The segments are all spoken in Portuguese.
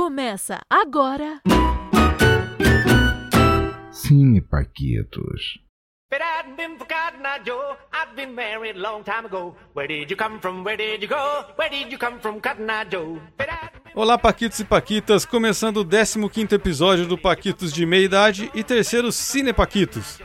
Começa agora. Cine Paquitos. But I'd been for Cotton Eye Joe. I'd been married a long time ago. Where did you come from? Where did you go? Where did you come from, Cotton Eye Joe? But I'd Olá, Paquitos e Paquitas, começando o 15º episódio do Paquitos de Meia Idade e terceiro Cine Paquitos.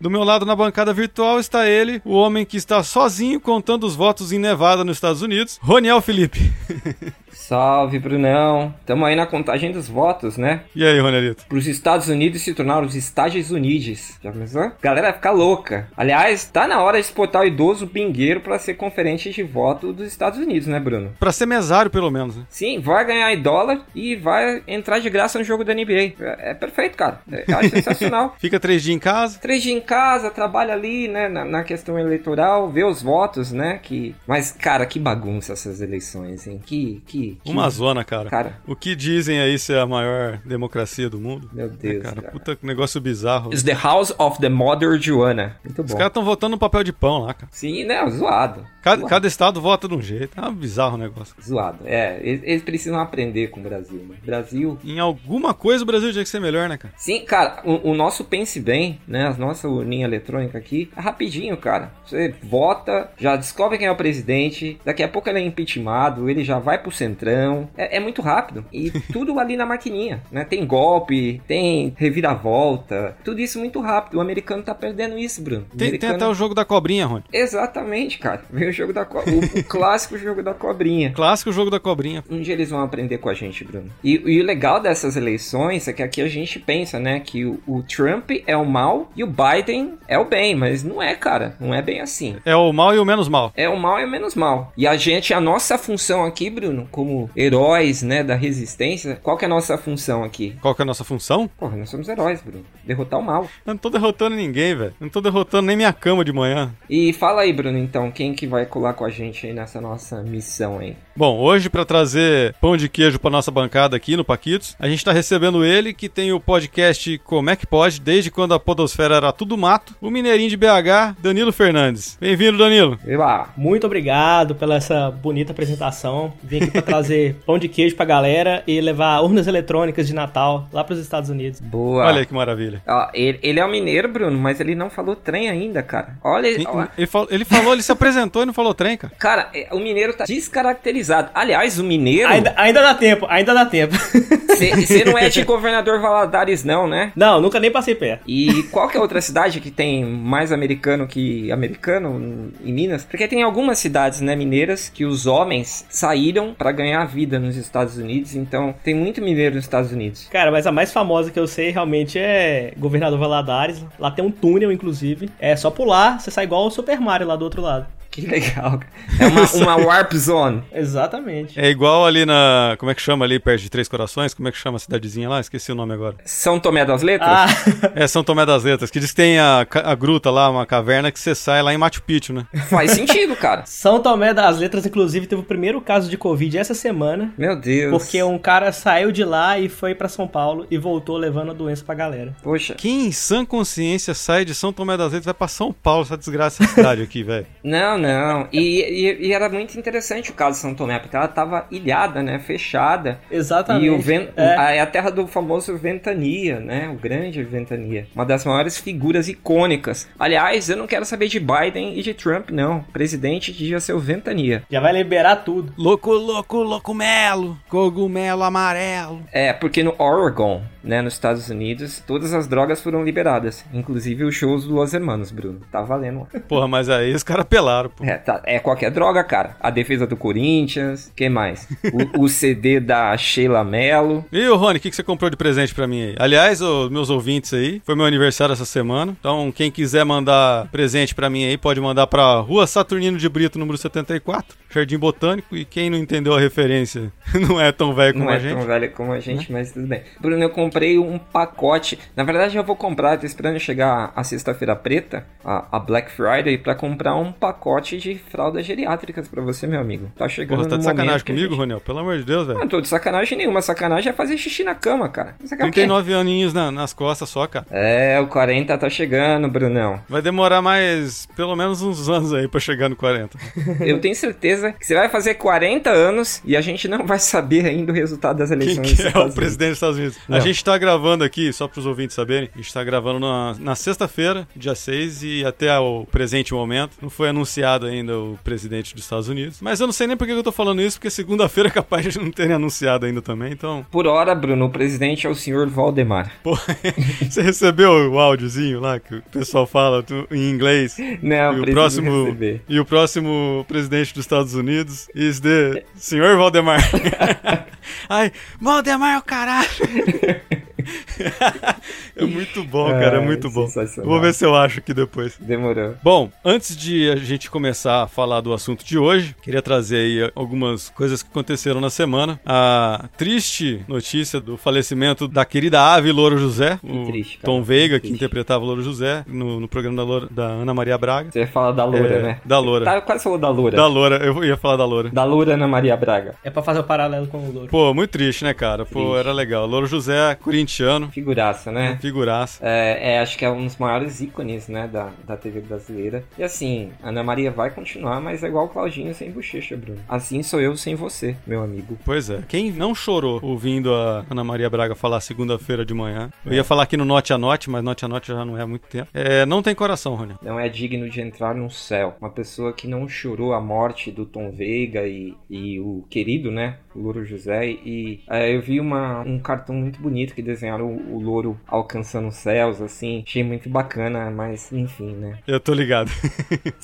Do meu lado na bancada virtual está ele, o homem que está sozinho contando os votos em Nevada nos Estados Unidos, Roniel Felipe. Salve, Brunão. Tamo aí na contagem dos votos, né? E aí, Ronelito? Para os Estados Unidos se tornar os Estados Unidos. Já pensou? Galera vai ficar louca. Aliás, tá na hora de exportar o idoso pingueiro para ser conferente de voto dos Estados Unidos, né, Bruno? Pra ser mesário, pelo menos, né? Sim, vai ganhar em dólar e vai entrar de graça no jogo da NBA. É, é perfeito, cara. É, acho sensacional. Fica três dias em casa. Três dias em casa, trabalha ali, né, na, na questão eleitoral, vê os votos, né, que... Mas, cara, que bagunça essas eleições, hein? Que... que, que... Uma zona, cara. Cara. O que dizem aí ser a maior democracia do mundo? Meu Deus, cara, cara. puta negócio bizarro. It's the House of the Mother Joanna. Muito Os bom. caras estão votando no papel de pão lá, cara. Sim, né? Zoado. Cada, Zoado. cada estado vota de um jeito. É um bizarro o negócio. Zoado. É, eles, eles precisam aprender com o Brasil, né? Brasil. Em alguma coisa o Brasil tinha que ser melhor, né, cara? Sim, cara, o, o nosso Pense Bem, né? A nossa urninha eletrônica aqui, é rapidinho, cara. Você vota, já descobre quem é o presidente, daqui a pouco ele é impeachmentado, ele já vai pro centrão. É, é muito rápido. E tudo ali na maquininha, né? Tem golpe, tem reviravolta, tudo isso muito rápido. O americano tá perdendo isso, Bruno. Tem, tem americano- até o jogo da cobrinha, Rony. Exatamente, cara. Veio o jogo da co... o, o clássico jogo da cobrinha. Clássico jogo da cobrinha. Um dia eles vão aprender com a gente, Bruno. E, e o legal dessas eleições é que aqui a gente pensa, né, que o, o Trump é o mal e o Biden é o bem, mas não é, cara. Não é bem assim. É o mal e o menos mal. É o mal e o menos mal. E a gente, a nossa função aqui, Bruno, como heróis, né, da resistência, qual que é a nossa função aqui? Qual que é a nossa função? Porra, nós somos heróis, Bruno. Derrotar o mal. Eu não tô derrotando ninguém, velho. Não tô derrotando nem minha cama de manhã. E fala aí, Bruno, então, quem que vai colar com a gente aí nessa nossa missão aí? Bom, hoje pra trazer pão de queijo pra nossa bancada aqui no Paquitos, a gente tá recebendo ele que tem o podcast Como é que pode, desde quando a podosfera era tudo mato, o mineirinho de BH, Danilo Fernandes. Bem-vindo, Danilo. E lá. Muito obrigado pela essa bonita apresentação. Vim aqui pra trazer pão de queijo pra galera e levar urnas eletrônicas de Natal lá pros Estados Unidos. Boa. Olha aí que maravilha. Ó, ele, ele é um mineiro, Bruno, mas ele não falou trem ainda, cara. Olha, Ele, ó, ele fal- ele falou, ele se apresentou e não falou trem, cara. cara, é, o mineiro tá descaracterizado. Aliás, o mineiro, Ainda, ainda dá tempo, ainda dá tempo. você não é de governador Valadares não, né? Não, nunca nem passei perto. E qual que é outra cidade que tem mais americano que americano em Minas? Porque tem algumas cidades, né, mineiras, que os homens saíram pra ganhar vida nos Estados Unidos, então tem muito mineiro nos Estados Unidos. Cara, mas a mais famosa que eu sei realmente é Governador Valadares. Lá tem um túnel, inclusive. É só pular, você sai igual o Super Mario lá do outro lado. Que legal. cara. É uma, uma warp zone. Exatamente. É igual ali na. Como é que chama ali perto de Três Corações? Como é que chama a cidadezinha lá? Esqueci o nome agora. São Tomé das Letras? Ah, É São Tomé das Letras, que diz que tem a, a gruta lá, uma caverna que você sai lá em Machu Picchu, né? Faz sentido, cara. São Tomé das Letras, inclusive, teve o primeiro caso de Covid essa semana. Meu Deus. Porque um cara saiu de lá e foi pra São Paulo e voltou levando a doença pra galera. Poxa. Quem em sã consciência sai de São Tomé das Letras vai pra São Paulo, essa desgraça essa cidade aqui, velho. Não, não. E, e- e era muito interessante o caso de São Tomé, porque ela tava ilhada, né? Fechada. Exatamente. E o ven... É. a- é a terra do famoso Ventania, né? O grande Ventania. Uma das maiores figuras icônicas. Aliás, eu não quero saber de Biden e de Trump, não. O presidente devia ser o Ventania. Já vai liberar tudo. Louco, louco, louco melo, cogumelo amarelo. É, porque no Oregon, né, nos Estados Unidos, todas as drogas foram liberadas. Inclusive os shows do Los Hermanos, Bruno. Tá valendo. Porra, mas aí os caras pelaram, pô. É, tá- é qualquer droga, cara. A defesa do Corinthians, que mais? O, o CD da Sheila Mello. E o Rony, o que, que você comprou de presente pra mim aí? Aliás, os meus ouvintes aí, foi meu aniversário essa semana. Então, quem quiser mandar presente pra mim aí, pode mandar pra Rua Saturnino de Brito, número 74, Jardim Botânico. E quem não entendeu a referência não é tão velho como Não a é gente. tão velha como a gente, mas tudo bem. Bruno, eu comprei um pacote. Na verdade, eu vou comprar, tô esperando chegar a sexta-feira preta, a, a Black Friday, pra comprar um pacote de fraldas geriátricas pra você, meu amigo. Tá chegando Porra, tá de sacanagem comigo, gente- Roniel? Pelo amor de Deus, velho. Não tô de sacanagem nenhuma. Sacanagem é fazer xixi na cama, cara. Você quer o quê? 39 aninhos na- nas costas só, cara. É, o 40 tá chegando, Brunão. Vai demorar mais pelo menos uns anos aí pra chegar no 40. Eu tenho certeza que você vai fazer 40 anos e a gente não vai saber ainda o resultado das Quem eleições. que dos é o presidente dos Estados Unidos? A Não. gente tá gravando aqui, só pros ouvintes saberem, a gente tá gravando na, na sexta-feira, dia 6, e até o presente momento não foi anunciado ainda o presidente dos Estados Unidos. Mas eu não sei nem por que eu tô falando isso, porque segunda-feira é capaz de não terem anunciado ainda também, então... Por hora, Bruno, o presidente é o senhor Valdemar. Pô, você recebeu o áudiozinho lá que o pessoal fala tu- em inglês? Não, e o próximo receber. e o próximo presidente dos Estados Unidos is the senhor Valdemar. Ai, Valdemar é o caralho. é muito bom, cara, é muito bom. Vou ver se eu acho aqui depois. Demorou. Bom, antes de a gente começar a falar do assunto de hoje, queria trazer aí algumas coisas que aconteceram na semana. A triste notícia do falecimento da querida ave Louro José, o triste, cara, Tom Veiga, que que interpretava o Louro José no, no programa da, Loura- da Ana Maria Braga. Você ia falar da Loura, É, né? da Loura. Tá, eu quase falou da Loura. Da Loura, eu ia falar da Loura. Da Loura Ana Maria Braga. É pra fazer o paralelo com o Louro. Pô, muito triste, né, cara? Pô, Triste. era legal. Louro José, corintiano, Figuraça, né? figuraça. É, é, acho que é um dos maiores ícones, né, da, da TV brasileira. E assim, Ana Maria vai continuar, mas é igual o Claudinho sem bochecha, Bruno. Assim sou eu sem você, meu amigo. Pois é. Quem não chorou ouvindo a Ana Maria Braga falar segunda-feira de manhã? Eu ia falar aqui no Note a Note, mas Note a Note já não é há muito tempo. É, não tem coração, Rony. Não é digno de entrar no céu. Uma pessoa que não chorou a morte do Tom Veiga e, e o querido, né? Louro José. E é, eu vi uma, um cartão muito bonito que desenharam o, o Louro alcançando os céus, assim. Achei muito bacana, mas enfim, né? Eu tô ligado.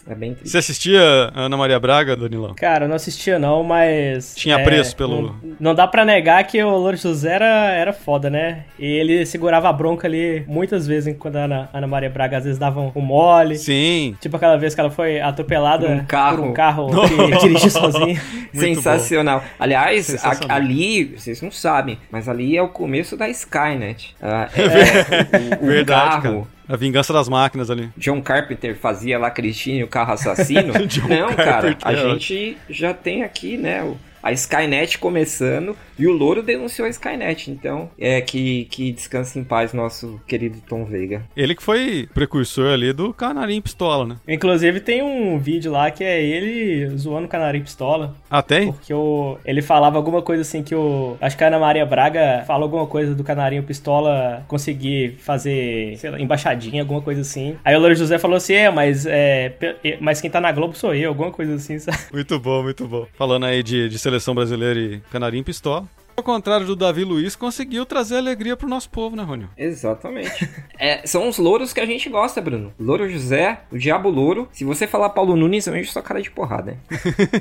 É bem triste. Você assistia a Ana Maria Braga, Danilão? Cara, eu não assistia não, mas... Tinha é, apreço pelo- Não, não dá pra negar que o Louro José era, era foda, né? E ele segurava a bronca ali muitas vezes, enquanto a Ana, Ana Maria Braga às vezes dava um mole. Sim. Tipo aquela vez que ela foi atropelada Por um carro. por um carro que dirigia Sensacional. Aliás, a- Sensacional. ali, vocês não sabem, mas ali é o começo da Skynet. Ah, é, o, o Verdade, carro. cara. A vingança das máquinas ali. John Carpenter fazia lá Christine, o carro assassino. Não, cara, Carpenter, a é gente já tem aqui, né, o- a Skynet começando e o Louro denunciou a Skynet. Então, é que, que descanse em paz nosso querido Tom Veiga. Ele que foi precursor ali do Canarinho Pistola, né? Inclusive tem um vídeo lá que é ele zoando o Canarinho Pistola. Ah, tem? Porque o, ele falava alguma coisa assim que o. Acho que a Ana Maria Braga falou alguma coisa do Canarinho Pistola conseguir fazer, sei lá, embaixadinha, alguma coisa assim. Aí o Louro José falou assim: é, mas, é, mas quem tá na Globo sou eu, alguma coisa assim, sabe? Muito bom, muito bom. Falando aí de, de seleção brasileira e Canarinho Pistola ao contrário do Davi Luiz, conseguiu trazer alegria pro nosso povo, né, Rônio? Exatamente. é, são os louros que a gente gosta, Bruno. Louro José, o Diabo Louro. Se você falar Paulo Nunes, eu encho sua cara de porrada, né?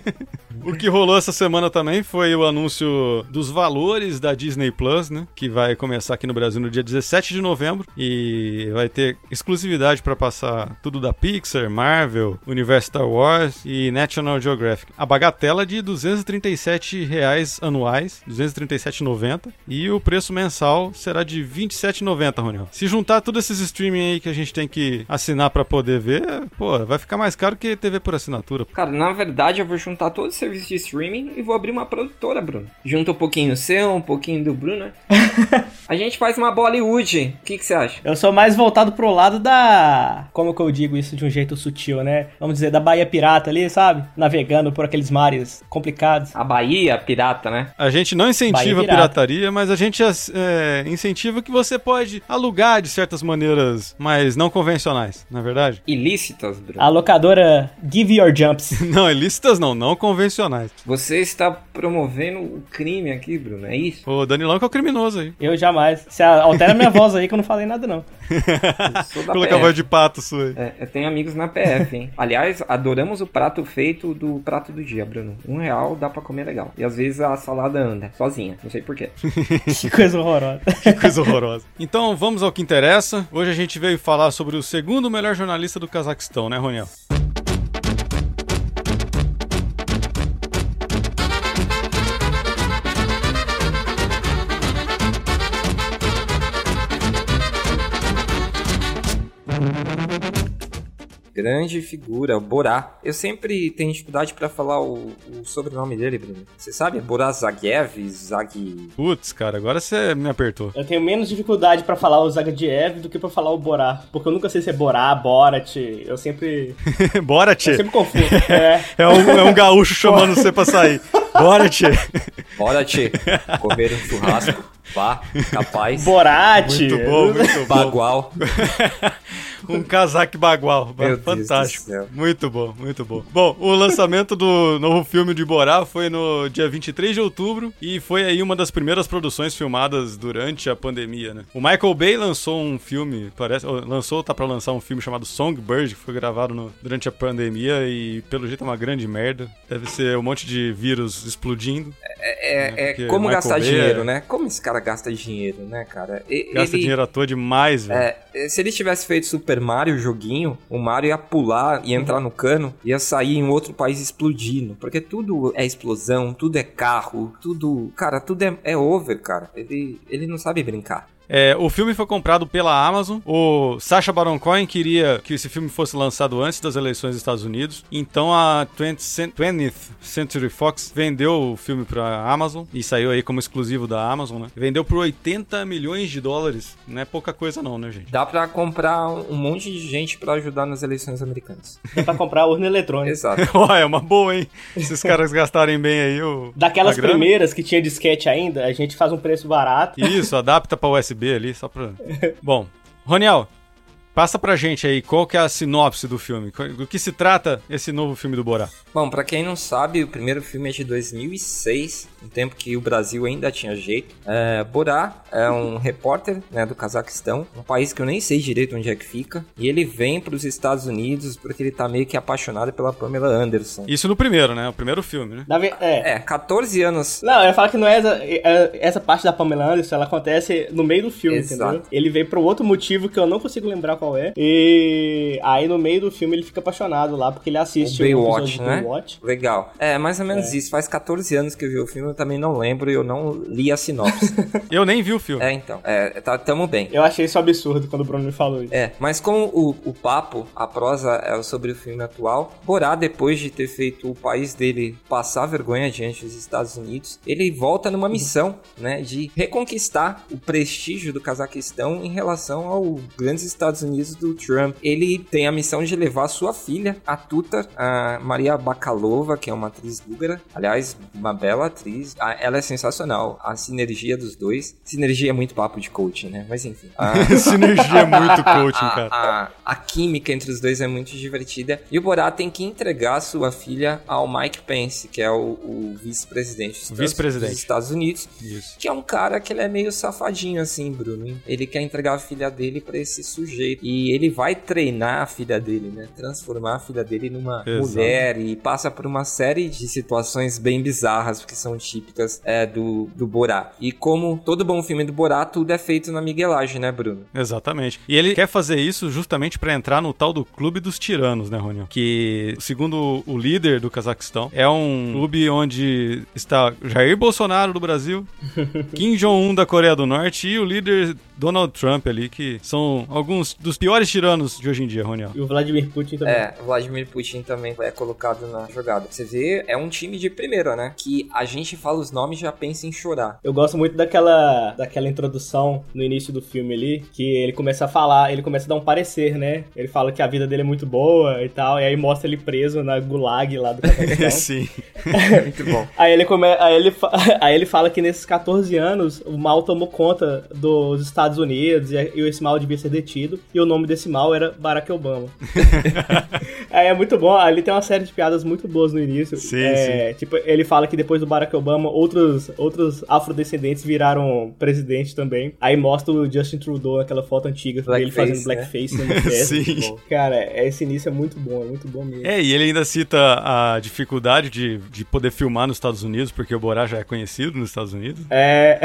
o que rolou essa semana também foi o anúncio dos valores da Disney Plus, né? Que vai começar aqui no Brasil no dia 17 de novembro e vai ter exclusividade para passar tudo da Pixar, Marvel, Universo Star Wars e National Geographic. A bagatela é de 237 reais anuais, 237 37,90 e o preço mensal será de 27,90, Roniel. Se juntar todos esses streaming aí que a gente tem que assinar para poder ver, pô, vai ficar mais caro que TV por assinatura. Cara, na verdade eu vou juntar todos os serviços de streaming e vou abrir uma produtora, Bruno. Junta um pouquinho seu, um pouquinho do Bruno, né? a gente faz uma Bollywood. O que você acha? Eu sou mais voltado pro lado da. Como que eu digo isso de um jeito sutil, né? Vamos dizer, da Bahia Pirata ali, sabe? Navegando por aqueles mares complicados. A Bahia Pirata, né? A gente não incentiva Bahia a pirata. pirataria, mas a gente é, incentiva que você pode alugar de certas maneiras mais não convencionais, na é verdade? Ilícitas, Bruno. A locadora Give Your Jumps. Não, ilícitas não, não convencionais. Você está promovendo o crime aqui, Bruno, é isso? O Danilão que é o criminoso aí. Eu jamais. Você altera minha voz aí que eu não falei nada, não. Coloca a voz de pato sua aí. É, eu tenho amigos na PF, hein? Aliás, adoramos o prato feito do prato do dia, Bruno. Um real dá pra comer legal. E às vezes a salada anda, sozinha. Não sei porquê. Que coisa horrorosa. Que coisa horrorosa. Então vamos ao que interessa. Hoje a gente veio falar sobre o segundo melhor jornalista do Cazaquistão, né, Roniel? Grande figura, o Borá. Eu sempre tenho dificuldade pra falar o, o sobrenome dele, Bruno. Você sabe? Borá Zagiev, Zag... Putz, cara, agora você me apertou. Eu tenho menos dificuldade pra falar o Zagadiev do que pra falar o Borá. Porque eu nunca sei se é Borá, Borat. Eu sempre. Bora, Eu sempre confundo. É. É um, é um gaúcho chamando você pra sair. Bora, tchê. Bora, tchê. Comer um churrasco. Vá, capaz. Borat. Muito bom, muito bom. Bagual. Um casaque bagual. Meu Fantástico. Muito bom, muito bom. Bom, o lançamento do novo filme de Borá foi no dia 23 de outubro e foi aí uma das primeiras produções filmadas durante a pandemia, né? O Michael Bay lançou um filme, parece, ou lançou, tá pra lançar um filme chamado Songbird, que foi gravado no- durante a pandemia e pelo jeito é uma grande merda. Deve ser um monte de vírus explodindo. É, é porque como Michael gastar Bay dinheiro, é- né? Como esse cara gasta dinheiro, né, cara? E- Gasta ele- dinheiro à toa demais, velho. É, se ele tivesse feito Super Mario, o joguinho, o Mario ia pular e entrar no cano, ia sair em outro país explodindo. Porque tudo é explosão, tudo é carro, tudo. Cara, tudo é, é over, cara. Ele, ele não sabe brincar. É, o filme foi comprado pela Amazon. O Sacha Baron Cohen queria que esse filme fosse lançado antes das eleições dos Estados Unidos. Então a 20th, Cent- 20th Century Fox vendeu o filme pra Amazon e saiu aí como exclusivo da Amazon, né? Vendeu por 80 milhões de dólares. Não é pouca coisa não, né, gente? Dá pra comprar um monte de gente pra ajudar nas eleições americanas. Dá pra comprar urna eletrônica. Exato. Ó, é uma boa, hein? Se os caras gastarem bem aí o. Daquelas primeiras que tinha disquete ainda, a gente faz um preço barato. Isso, adapta pra USB ali, só pra. Bom, Roniel, passa pra gente aí qual que é a sinopse do filme. Do que se trata esse novo filme do Borá? Bom, pra quem não sabe, o primeiro filme é de 2006, um tempo que o Brasil ainda tinha jeito. É, Borá é um repórter né, do Cazaquistão, um país que eu nem sei direito onde é que fica, e ele vem pros Estados Unidos porque ele tá meio que apaixonado pela Pamela Anderson. Isso no primeiro, né? O primeiro filme, né? Ve- é. É, 14 anos. Não, eu ia falar que não é essa, é- essa parte da Pamela Anderson, ela acontece no meio do filme, Exato. entendeu? Ele vem por outro motivo que eu não consigo lembrar qual é. E aí no meio do filme ele fica apaixonado lá porque ele assiste O um Baywatch, de né? Baywatch. Legal. É, mais ou menos isso. Faz 14 anos que eu vi o filme, eu também não lembro e eu não li a sinopse. Eu nem vi o filme. é, então. É, tá, tamo bem. Eu achei isso absurdo quando o Bruno me falou isso. É, mas como o, o papo, a prosa é sobre o filme atual, Borá, depois de ter feito o país dele passar vergonha diante dos Estados Unidos, ele volta numa missão, né, de reconquistar o prestígio do Cazaquistão em relação ao grandes Estados Unidos do Trump. Ele tem a missão de levar sua filha, a Tuta, a Maria Bakalova, que é uma atriz búlgara, aliás, uma bela atriz. Ah, Ela é sensacional, a sinergia dos dois. Sinergia é muito papo de coaching, né? Mas enfim. A- Sinergia é muito coaching, a, cara. a- a química entre os dois é muito divertida. E o Borá tem que entregar sua filha ao Mike Pence, que é o, vice-presidente dos, Vice-presidente. dos Estados Unidos. Isso. Que é um cara que ele é meio safadinho assim, Bruno. Ele quer entregar a filha dele pra esse sujeito. E ele vai treinar a filha dele, né? Transformar a filha dele numa Exato. mulher. E passa por uma série de situações bem bizarras, porque são típicas é, do, do Borá. E como todo bom filme do Borá, tudo é feito na miguelagem, né, Bruno? Exatamente. E ele quer fazer isso justamente pra entrar no tal do Clube dos Tiranos, né, Roniel? Que, segundo o líder do Cazaquistão, é um clube onde está Jair Bolsonaro do Brasil, Kim Jong-un da Coreia do Norte e o líder Donald Trump ali, que são alguns dos piores tiranos de hoje em dia, Roniel. E o Vladimir Putin também. É, Vladimir Putin também é colocado na jogada. Você vê, é um time de primeira, né? Que a gente fala os nomes e já pensa em chorar. Eu gosto muito daquela, daquela introdução no início do filme ali, que ele começa a falar, ele começa a dar um parecer, né? Ele fala que a vida dele é muito boa e tal, e aí mostra ele preso na gulag lá do Cazaquistão. Sim. Muito bom. Aí ele, come... aí, ele fa- aí ele fala que nesses 14 anos o mal tomou conta dos Estados Unidos e e esse mal devia ser detido. E o nome desse mal era Barack Obama. aí é muito bom. Ali tem uma série de piadas muito boas no início. Sim, é, Tipo, ele fala que depois do Barack Obama, outros, outros afrodescendentes viraram presidente também. Aí mostra o Justin Trudeau naquela foto antiga dele fazendo né? blackface numa festa. Sim. Cara, esse início é muito bom, é muito bom mesmo. É, e ele ainda cita a dificuldade de, de poder filmar nos Estados Unidos, porque o Borá já é conhecido nos Estados Unidos. É.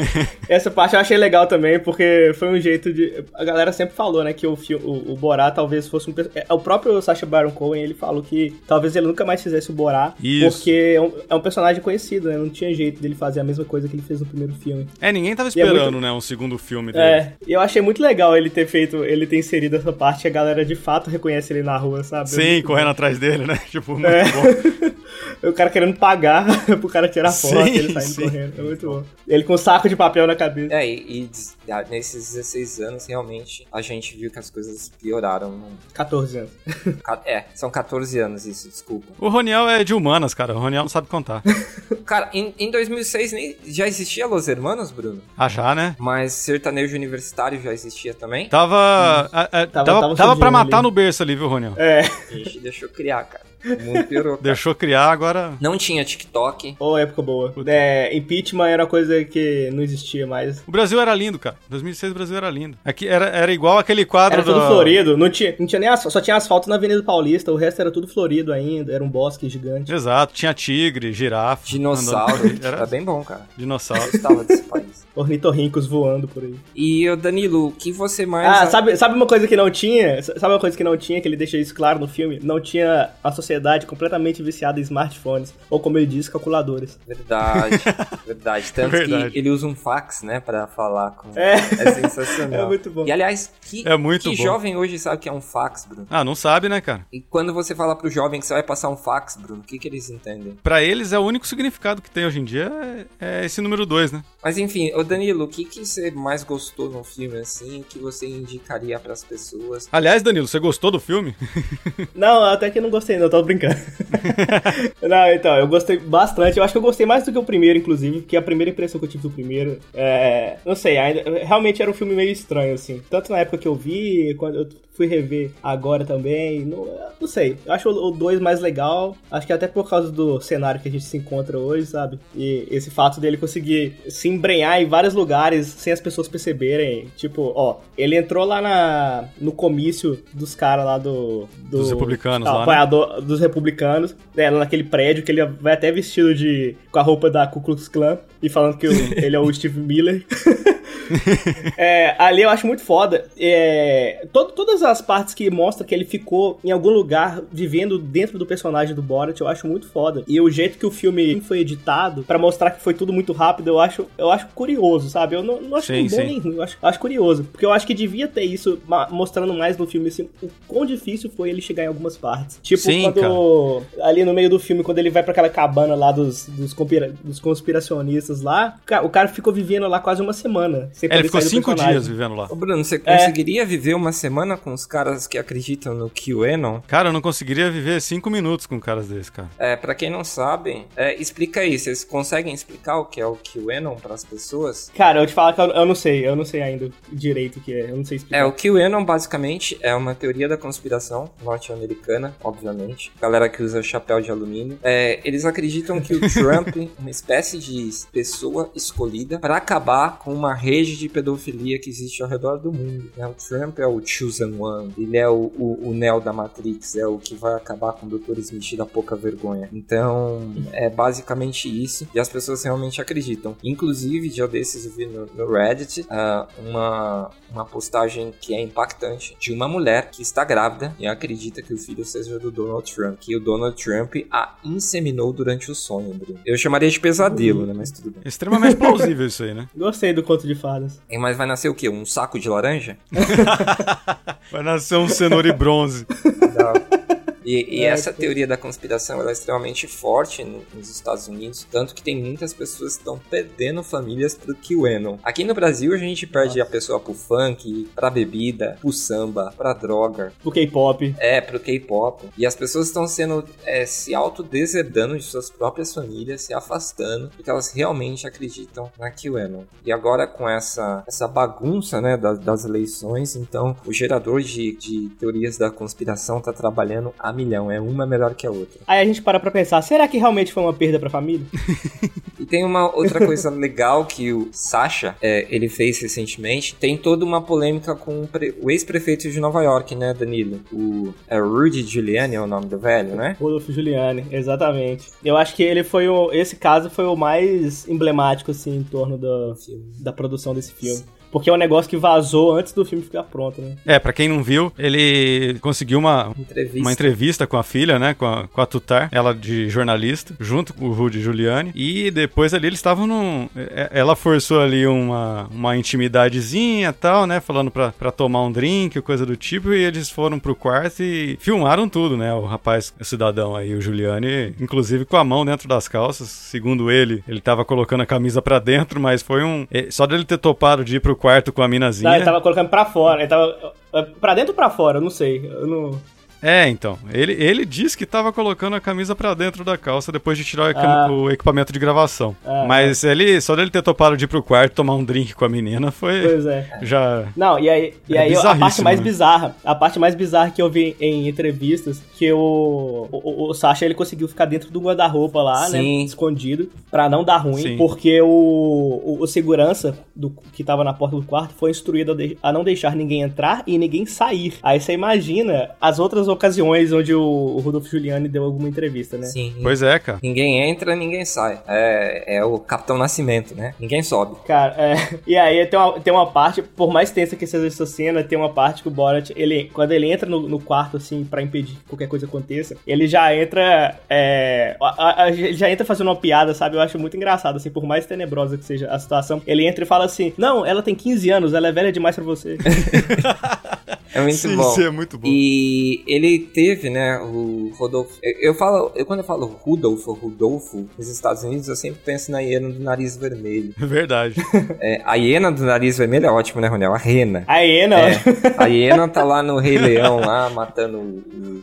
Essa parte eu achei legal também, porque foi um jeito de. A galera sempre falou, né, que o, o, o Borá talvez fosse um... pe- é, O próprio Sacha Baron Cohen, ele falou que talvez ele nunca mais fizesse o Borá, Isso. porque é um, é um personagem conhecido, né? Não tinha jeito dele fazer a mesma coisa que ele fez no primeiro filme. É, ninguém tava E é esperando, muito- né, um segundo filme dele. É, e eu achei muito legal ele ter feito, ele ter inserido essa parte, a galera de fato reconhece ele na rua, sabe? É Sim, correndo atrás dele, né? Tipo, muito É. bom. O cara querendo pagar pro cara tirar foto, ele saindo sim. correndo. É muito bom. Ele com um saco de papel na cabeça. É, e, nesses 16 anos, realmente, a gente viu que as coisas pioraram. no- 14 anos. É, são 14 anos isso, desculpa. O Roniel é de humanas, cara. O Roniel não sabe contar. Cara, em, em 2006 nem, já existia Los Hermanos, Bruno? Ah, já, né? Mas sertanejo universitário já existia também? Tava. a- a- Tava- tava, tava tava pra matar ali. no berço ali, viu, Roniel? É. A gente deixou criar, cara. O mundo piorou. cara. Deixou criar, agora. Não tinha TikTok. Ô, época boa. É, impeachment era coisa que não existia mais. O Brasil era lindo, cara. 2006 o Brasil era lindo. Aqui era, era igual aquele quadro Era tudo da- florido, não tinha, não tinha nem asfalto, só tinha asfalto na Avenida Paulista, o resto era tudo florido ainda, era um bosque gigante. Exato, tinha tigre, girafa. Dinossauro. andando- Era Era bem bom, cara. dinossauro. Gostava desse país. Ornitorrincos voando por aí. E, ô, Danilo, o que você mais... Ah, sabe, sabe uma coisa que não tinha? Sabe uma coisa que não tinha, que ele deixa isso claro no filme? Não tinha a sociedade completamente viciada em smartphones, ou como ele diz, calculadoras. Verdade, verdade. Tanto Verdade. que ele usa um fax, né, pra falar com... É. É sensacional. É muito bom. E, aliás, que, É muito que bom. jovem hoje sabe que é um fax, Bruno? Ah, não sabe, né, cara? E quando você fala pro jovem que você vai passar um fax, Bruno, o que, que eles entendem? Pra eles é o único significado que tem hoje em dia é, é esse número 2, né? Mas enfim, ô Danilo, o que, que você mais gostou no filme, assim, que você indicaria pras pessoas? Aliás, Danilo, você gostou do filme? Não, até que eu não gostei, não, tô brincando. não, então, eu gostei bastante. Eu acho que eu gostei mais do que o primeiro, inclusive, porque a primeira impressão que eu tive do primeiro, é, não sei, ainda, realmente era um filme meio estranho, assim. Tanto na época que eu vi, quando eu fui rever agora também, não, não sei. Eu acho o 2 mais legal, acho que até por causa do cenário que a gente se encontra hoje, sabe? E esse fato dele conseguir se embrenhar em vários lugares sem as pessoas perceberem. Tipo, ó, ele entrou lá na, no comício dos caras lá do, do- Dos republicanos ah, lá, né? apoiador dos republicanos, né, lá naquele prédio que ele vai até vestido de com a roupa da Ku Klux Klan e falando que o- ele é o Steve Miller. É, ali eu acho muito foda. É, to- todas as partes que mostra que ele ficou em algum lugar vivendo dentro do personagem do Borat, eu acho muito foda. E o jeito que o filme foi editado pra mostrar que foi tudo muito rápido, eu acho, eu acho curioso, sabe? Eu não, não acho Sim, bom sim. nem ruim, eu acho, eu acho curioso. Porque eu acho que devia ter isso mostrando mais no filme, assim, o quão difícil foi ele chegar em algumas partes. Tipo, Sim, quando. Ali no meio do filme, quando ele vai pra aquela cabana lá dos, dos, conspira- dos conspiracionistas lá, o cara ficou vivendo lá quase uma semana. Sem É, ele ficou cinco dias vivendo lá. Ô Bruno, você É. conseguiria viver uma semana com os caras que acreditam no QAnon? Cara, eu não conseguiria viver cinco minutos com caras desses, cara. É, pra quem não sabe, é, explica aí, vocês conseguem explicar o que é o QAnon pras pessoas? Cara, eu te falo que eu, eu não sei, eu não sei ainda direito o que é, eu não sei explicar. É, o QAnon basicamente é uma teoria da conspiração norte-americana, obviamente. Galera que usa chapéu de alumínio. É, eles acreditam que o Trump é uma espécie de pessoa escolhida para acabar com uma rede de pedofilia que existe ao redor do mundo. né? O Trump é o chosen one, ele é o, o, o Neo da Matrix, é o que vai acabar com o Dr. Smith da pouca vergonha. Então, é basicamente isso. E as pessoas realmente acreditam. Inclusive, dia desses eu vi no, no Reddit ah, uma, uma postagem que é impactante de uma mulher que está grávida e acredita que o filho seja do Donald Trump. Que o Donald Trump a inseminou durante o sonho, Bruno. Eu chamaria de pesadelo, né? Mas tudo bem. Extremamente plausível isso aí, né? Gostei do conto de E, Mas vai nascer o quê? Um saco de laranja? Vai nascer um cenoura e bronze. E, e É, essa que- teoria da conspiração ela é extremamente forte no- nos Estados Unidos, tanto que tem muitas pessoas que estão perdendo famílias pro QAnon. Aqui no Brasil a gente perde a pessoa pro funk, pra bebida, pro samba, pra droga, Do K-pop. é, pro K-pop. E as pessoas estão sendo é, se autodeserdando de suas próprias famílias, se afastando, porque elas realmente acreditam na QAnon. E agora com essa, essa bagunça né, das, das eleições, então o gerador de, de teorias da conspiração tá trabalhando a milhão. É uma melhor que a outra. Aí a gente para pra pensar, será que realmente foi uma perda pra família? E tem uma outra coisa legal que o Sasha, é, ele fez recentemente. Tem toda uma polêmica com o, pre- o ex-prefeito de Nova York, né, Danilo? O é, Rudy Giuliani é o nome do velho, né? Rodolfo Giuliani, exatamente. Eu acho que ele foi o. Esse caso foi o mais emblemático, assim, em torno do, da produção desse filme. Porque é um negócio que vazou antes do filme ficar pronto, né? É, pra quem não viu, ele conseguiu uma, Entrevista. uma entrevista com a filha, né? Com a, com a Tutar, ela de jornalista, junto com o Rudy Giuliani. E depois ali eles estavam num. é- Ela forçou ali uma, uma intimidadezinha e tal, né? Falando pra, pra tomar um drink, coisa do tipo. E eles foram pro quarto e filmaram tudo, né? O rapaz, o cidadão aí, o Giuliani, inclusive com a mão dentro das calças. Segundo ele, ele tava colocando a camisa pra dentro, mas foi um. é, Só dele ter topado de ir pro quarto com a minazinha. Não, ele tava colocando pra fora. Ele tava. Pra dentro ou pra fora? Eu não sei. Eu não. É, então. Ele, ele disse que tava colocando a camisa pra dentro da calça depois de tirar Ah. o equipamento de gravação. Ah, Mas ele, só dele ter topado de ir pro quarto tomar um drink com a menina foi. Pois é. Já. Não, e aí, e É aí a parte mais né? bizarra, a parte mais bizarra que eu vi em entrevistas, que o, o, o Sasha ele conseguiu ficar dentro do guarda-roupa lá, né, Sim. escondido, pra não dar ruim, Sim. porque o, o, o segurança do, que tava na porta do quarto foi instruído a, de- a não deixar ninguém entrar e ninguém sair. Aí você imagina as outras ocasiões onde o, o Rodolfo Giuliani deu alguma entrevista, né? Sim. Pois é, cara. Ninguém entra, ninguém sai. É, é o Capitão Nascimento, né? Ninguém sobe. Cara, é, e aí tem uma, tem uma parte, por mais tensa que seja essa cena, tem uma parte que o Borat, ele, quando ele entra no, no quarto, assim, pra impedir que qualquer coisa aconteça, ele já entra, é, a- a- ele já entra fazendo uma piada, sabe? Eu acho muito engraçado, assim, por mais tenebrosa que seja a situação, ele entra e fala assim, não, ela tem 15 anos, ela é velha demais pra você. É muito Sim, bom. sim, é muito bom. E ele teve, né, o Rodolfo. Eu eu falo, eu, quando eu falo Rudolfo, Rudolfo, nos Estados Unidos, eu sempre penso na hiena do nariz vermelho. Verdade. É, a hiena do nariz vermelho é ótimo, né, Ronel? A rena. A hiena, É, a hiena tá lá no Rei Leão, lá, matando,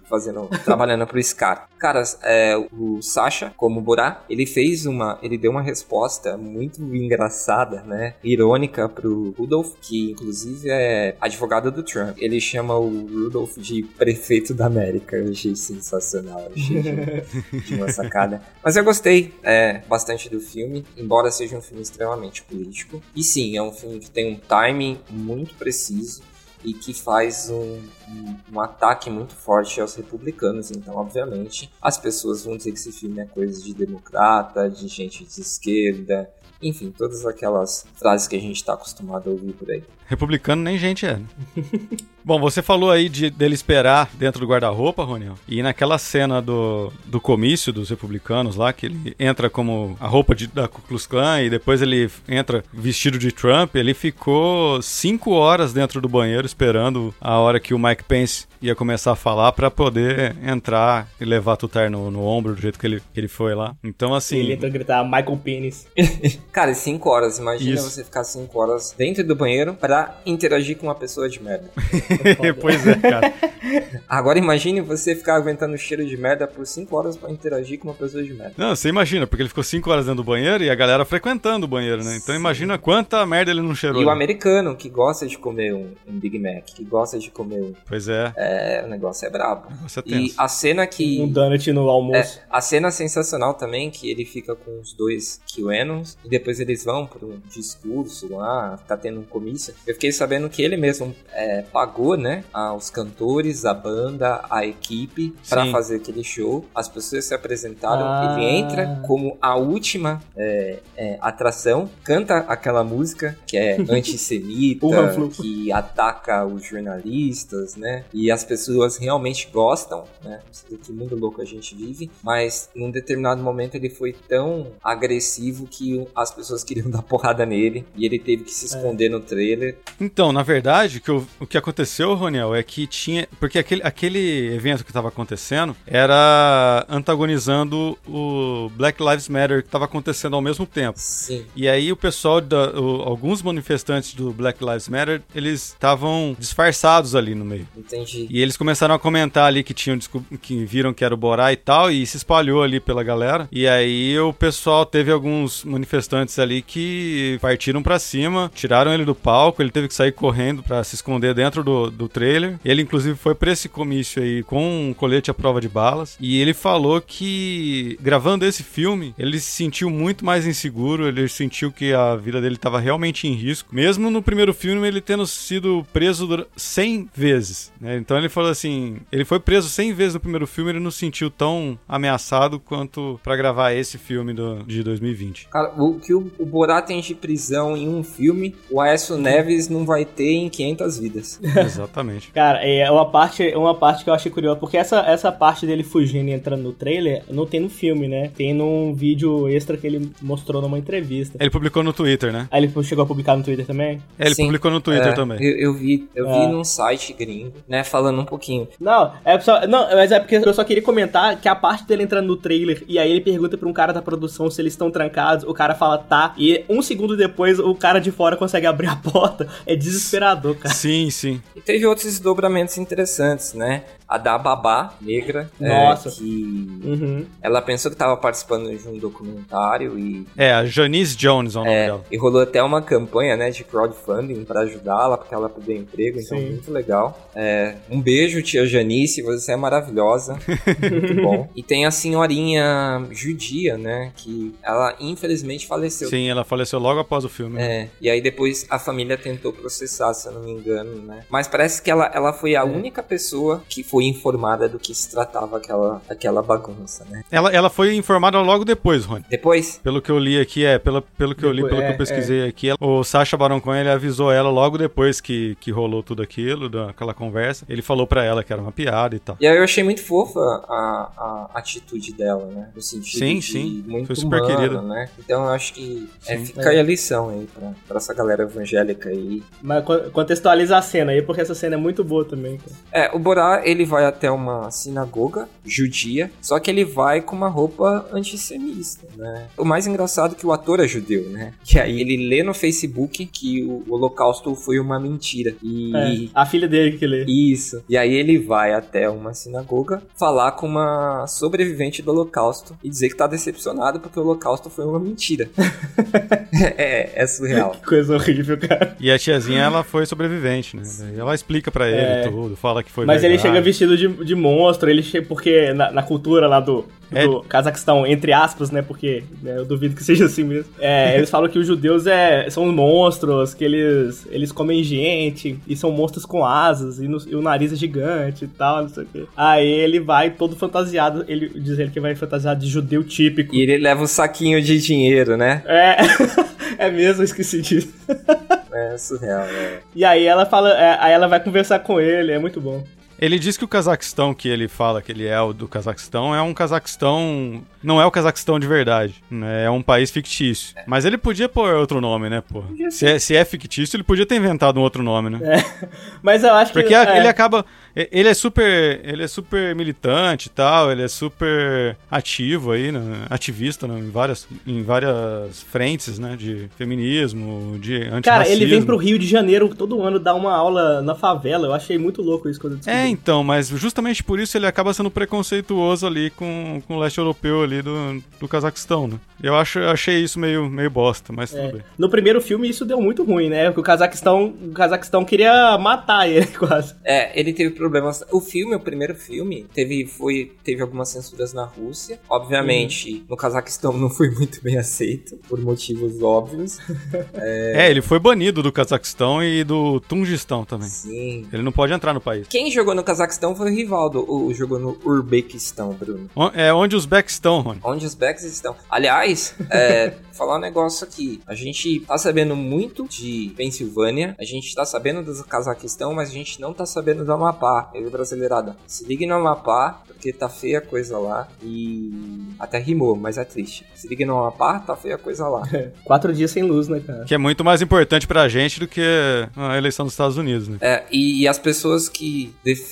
fazendo, trabalhando pro Scar. Cara, é, o Sasha, como Borá, ele fez uma, ele deu uma resposta muito engraçada, né, irônica pro Rudolph, que inclusive é advogado do Trump. Ele chama o Rudolph de prefeito da América. Eu achei sensacional, eu achei de, de uma sacada. Mas eu gostei é, bastante do filme, embora seja um filme extremamente político. E sim, é um filme que tem um timing muito preciso e que faz um, um, um ataque muito forte aos republicanos. Então, obviamente, as pessoas vão dizer que esse filme é coisa de democrata, de gente de esquerda, enfim, todas aquelas frases que a gente está acostumado a ouvir por aí. Republicano nem gente é. né? Bom, você falou aí de, dele esperar dentro do guarda-roupa, Roniel. E naquela cena do, do comício dos republicanos lá, que ele entra como a roupa de, da Ku Klux Klan e depois ele entra vestido de Trump, ele ficou cinco horas dentro do banheiro esperando a hora que o Mike Pence ia começar a falar pra poder entrar e levar Tutar no, no ombro do jeito que ele, que ele foi lá. Então, assim... ele entra a gritar Michael Penis. Cara, cinco horas. Imagina Isso. você ficar cinco horas dentro do banheiro para interagir com uma pessoa de merda. pois é, cara. Agora imagine você ficar aguentando o cheiro de merda por cinco horas para interagir com uma pessoa de merda. Não, você imagina, porque ele ficou 5 horas dentro do banheiro e a galera frequentando o banheiro, né? Então imagina quanta merda ele não cheirou. E o ali. americano que gosta de comer um, um Big Mac, que gosta de comer um. Pois é, É, o negócio é brabo. você é E tenso. a cena que. Um donut no almoço. É, a cena sensacional também, que ele fica com os dois QAnons, e depois eles vão para um discurso lá, tá tendo um comício. Eu fiquei sabendo que ele mesmo é, pagou, né, aos cantores, a banda, a equipe, para fazer aquele show. As pessoas se apresentaram, Ah. ele entra como a última é, é, atração, canta aquela música que é antissemita, que ataca os jornalistas, né, e as pessoas realmente gostam, né, sei que mundo louco a gente vive, mas num determinado momento ele foi tão agressivo que as pessoas queriam dar porrada nele e ele teve que se esconder no trailer. Então, na verdade, que o, o que aconteceu, Roniel, é que tinha. Porque aquele, aquele evento que estava acontecendo era antagonizando o Black Lives Matter que estava acontecendo ao mesmo tempo. Sim. E aí o pessoal, da, o- alguns manifestantes do Black Lives Matter, eles estavam disfarçados ali no meio. Entendi. E eles começaram a comentar ali que tinham que viram que era o Borá e tal, e se espalhou ali pela galera. E aí o pessoal teve alguns manifestantes ali que partiram pra cima, tiraram ele do palco, ele teve que sair correndo pra se esconder dentro do, do trailer. Ele inclusive foi pra esse comício aí com um colete à prova de balas. E ele falou que gravando esse filme, ele se sentiu muito mais inseguro, ele sentiu que a vida dele estava realmente em risco. Mesmo no primeiro filme ele tendo sido preso dura- 100 vezes, né? Então ele falou assim, ele foi preso 100 vezes no primeiro filme, ele não se sentiu tão ameaçado quanto pra gravar esse filme do- de 2020. Cara, o que o, o tem de prisão em um filme, o Aécio Neves não vai ter em 500 vidas. Exatamente. Cara, é uma parte, uma parte que eu achei curiosa, porque essa, essa parte dele fugindo e entrando no trailer não tem no filme, né? Tem num vídeo extra que ele mostrou numa entrevista. Ele publicou no Twitter, né? Aí ele chegou a publicar no Twitter também? É, Ele Sim. publicou no Twitter É, também. Eu, eu vi, eu É. vi num site gringo, né, falando um pouquinho. Não, é só, não, mas é porque eu só queria comentar que a parte dele entrando no trailer e aí ele pergunta pra um cara da produção se eles estão trancados, o cara fala tá, e um segundo depois o cara de fora consegue abrir a porta. É desesperador, cara. Sim, sim. E teve outros desdobramentos interessantes, né? A da babá negra, é, Nossa. que Uhum. ela pensou que estava participando de um documentário e É, a Janice Jones é o nome É, dela. e rolou até uma campanha, né, de crowdfunding pra ajudá-la, porque ela perdeu emprego, então Sim. muito legal. É, um beijo, tia Janice, você é maravilhosa. muito bom. E tem a senhorinha judia, né, que ela infelizmente faleceu. Sim, ela faleceu logo após o filme. né? É, e aí depois a família tentou processar, se eu não me engano, né? Mas parece que ela, ela foi a única pessoa que foi informada do que se tratava aquela, aquela bagunça, né? Ela, ela foi informada logo depois, Rony. Depois, Pelo que eu li aqui, é, pelo, pelo que eu li, Depois- pelo que é, eu pesquisei aqui, ela- o Sacha Baron Cohen, ele avisou ela logo depois que, que rolou tudo aquilo, daquela conversa. Ele falou pra ela que era uma piada e tal. E aí eu achei muito fofa a, a atitude dela, né? No sentido Sim, de sim. muito Foi super humana, querida. né? Então eu acho que é, Sim. fica aí a lição aí pra, pra essa galera evangélica aí. Mas co- contextualiza a cena aí, porque essa cena é muito boa também, cara. É, o Borá, ele vai até uma sinagoga judia, só que ele vai com uma roupa antissemista, né? O mais engraçado é que o ator é judeu, né? Que aí ele lê no Facebook que o holocausto foi uma mentira. E... É, a filha dele que lê. Isso. E aí ele vai até uma sinagoga falar com uma sobrevivente do Holocausto e dizer que tá decepcionado porque o Holocausto foi uma mentira. é, é surreal. Que coisa horrível, cara. E a tiazinha, ela foi sobrevivente, né? Ela explica pra ele É. tudo, fala que foi Mas ele chega vestido de, de monstro, ele porque na, na cultura lá do, É. do Cazaquistão, entre aspas, né? Porque né, eu duvido que seja assim mesmo. É, eles falam que os judeus é, são monstros, que eles, eles comem gente, e são monstros com asas, e, no- e o nariz é gigante e tal, não sei o quê. Aí ele vai todo fantasiado, ele diz ele que vai fantasiado de judeu típico. E ele leva um saquinho de dinheiro, né? É, é mesmo, esqueci disso. É surreal, né? E aí ela fala, é, aí ela vai conversar com ele, é muito bom. Ele diz que o Cazaquistão que ele fala que ele é o do Cazaquistão é um Cazaquistão. Não é o Cazaquistão de verdade. Né? É um país fictício. Mas ele podia pôr outro nome, né, pô? Se é, se é fictício, ele podia ter inventado um outro nome, né? Mas eu acho que. Porque é, ele acaba. Ele é super. Ele é super militante e tal, ele é super ativo aí, né? Ativista né? em, várias, em várias frentes, né? De feminismo, de antirracismo. Cara, ele vem pro Rio de Janeiro todo ano dar uma aula na favela. Eu achei muito louco isso quando eu descobri. É, então, mas justamente por isso ele acaba sendo preconceituoso ali com, com o leste europeu ali do, do Cazaquistão, né? Eu acho, achei isso meio, meio bosta, mas tudo É. bem. No primeiro filme isso deu muito ruim, né? Porque o Cazaquistão, o Cazaquistão queria matar ele quase. É, ele teve problemas. O filme, o primeiro filme, teve, foi, teve algumas censuras na Rússia. Obviamente, no Cazaquistão não foi muito bem aceito, por motivos óbvios. É. ele foi banido do Cazaquistão e do Tungistão também. Sim. Ele não pode entrar no país. Quem jogou no Cazaquistão foi o Rivaldo, o jogou no Urbequistão, Bruno. O- É onde os Becks estão, Rony. Onde os backs estão. Aliás, é, falar um negócio aqui. A gente tá sabendo muito de Pensilvânia, a gente tá sabendo do Cazaquistão, mas a gente não tá sabendo do Amapá. Ele brasileirada. Se ligue no Amapá, porque tá feia a coisa lá. E até rimou, mas é triste. Se ligue no Amapá, tá feia a coisa lá. Quatro dias sem luz, né, cara? Que é muito mais importante pra gente do que a eleição dos Estados Unidos, né? É, e, e as pessoas que defendem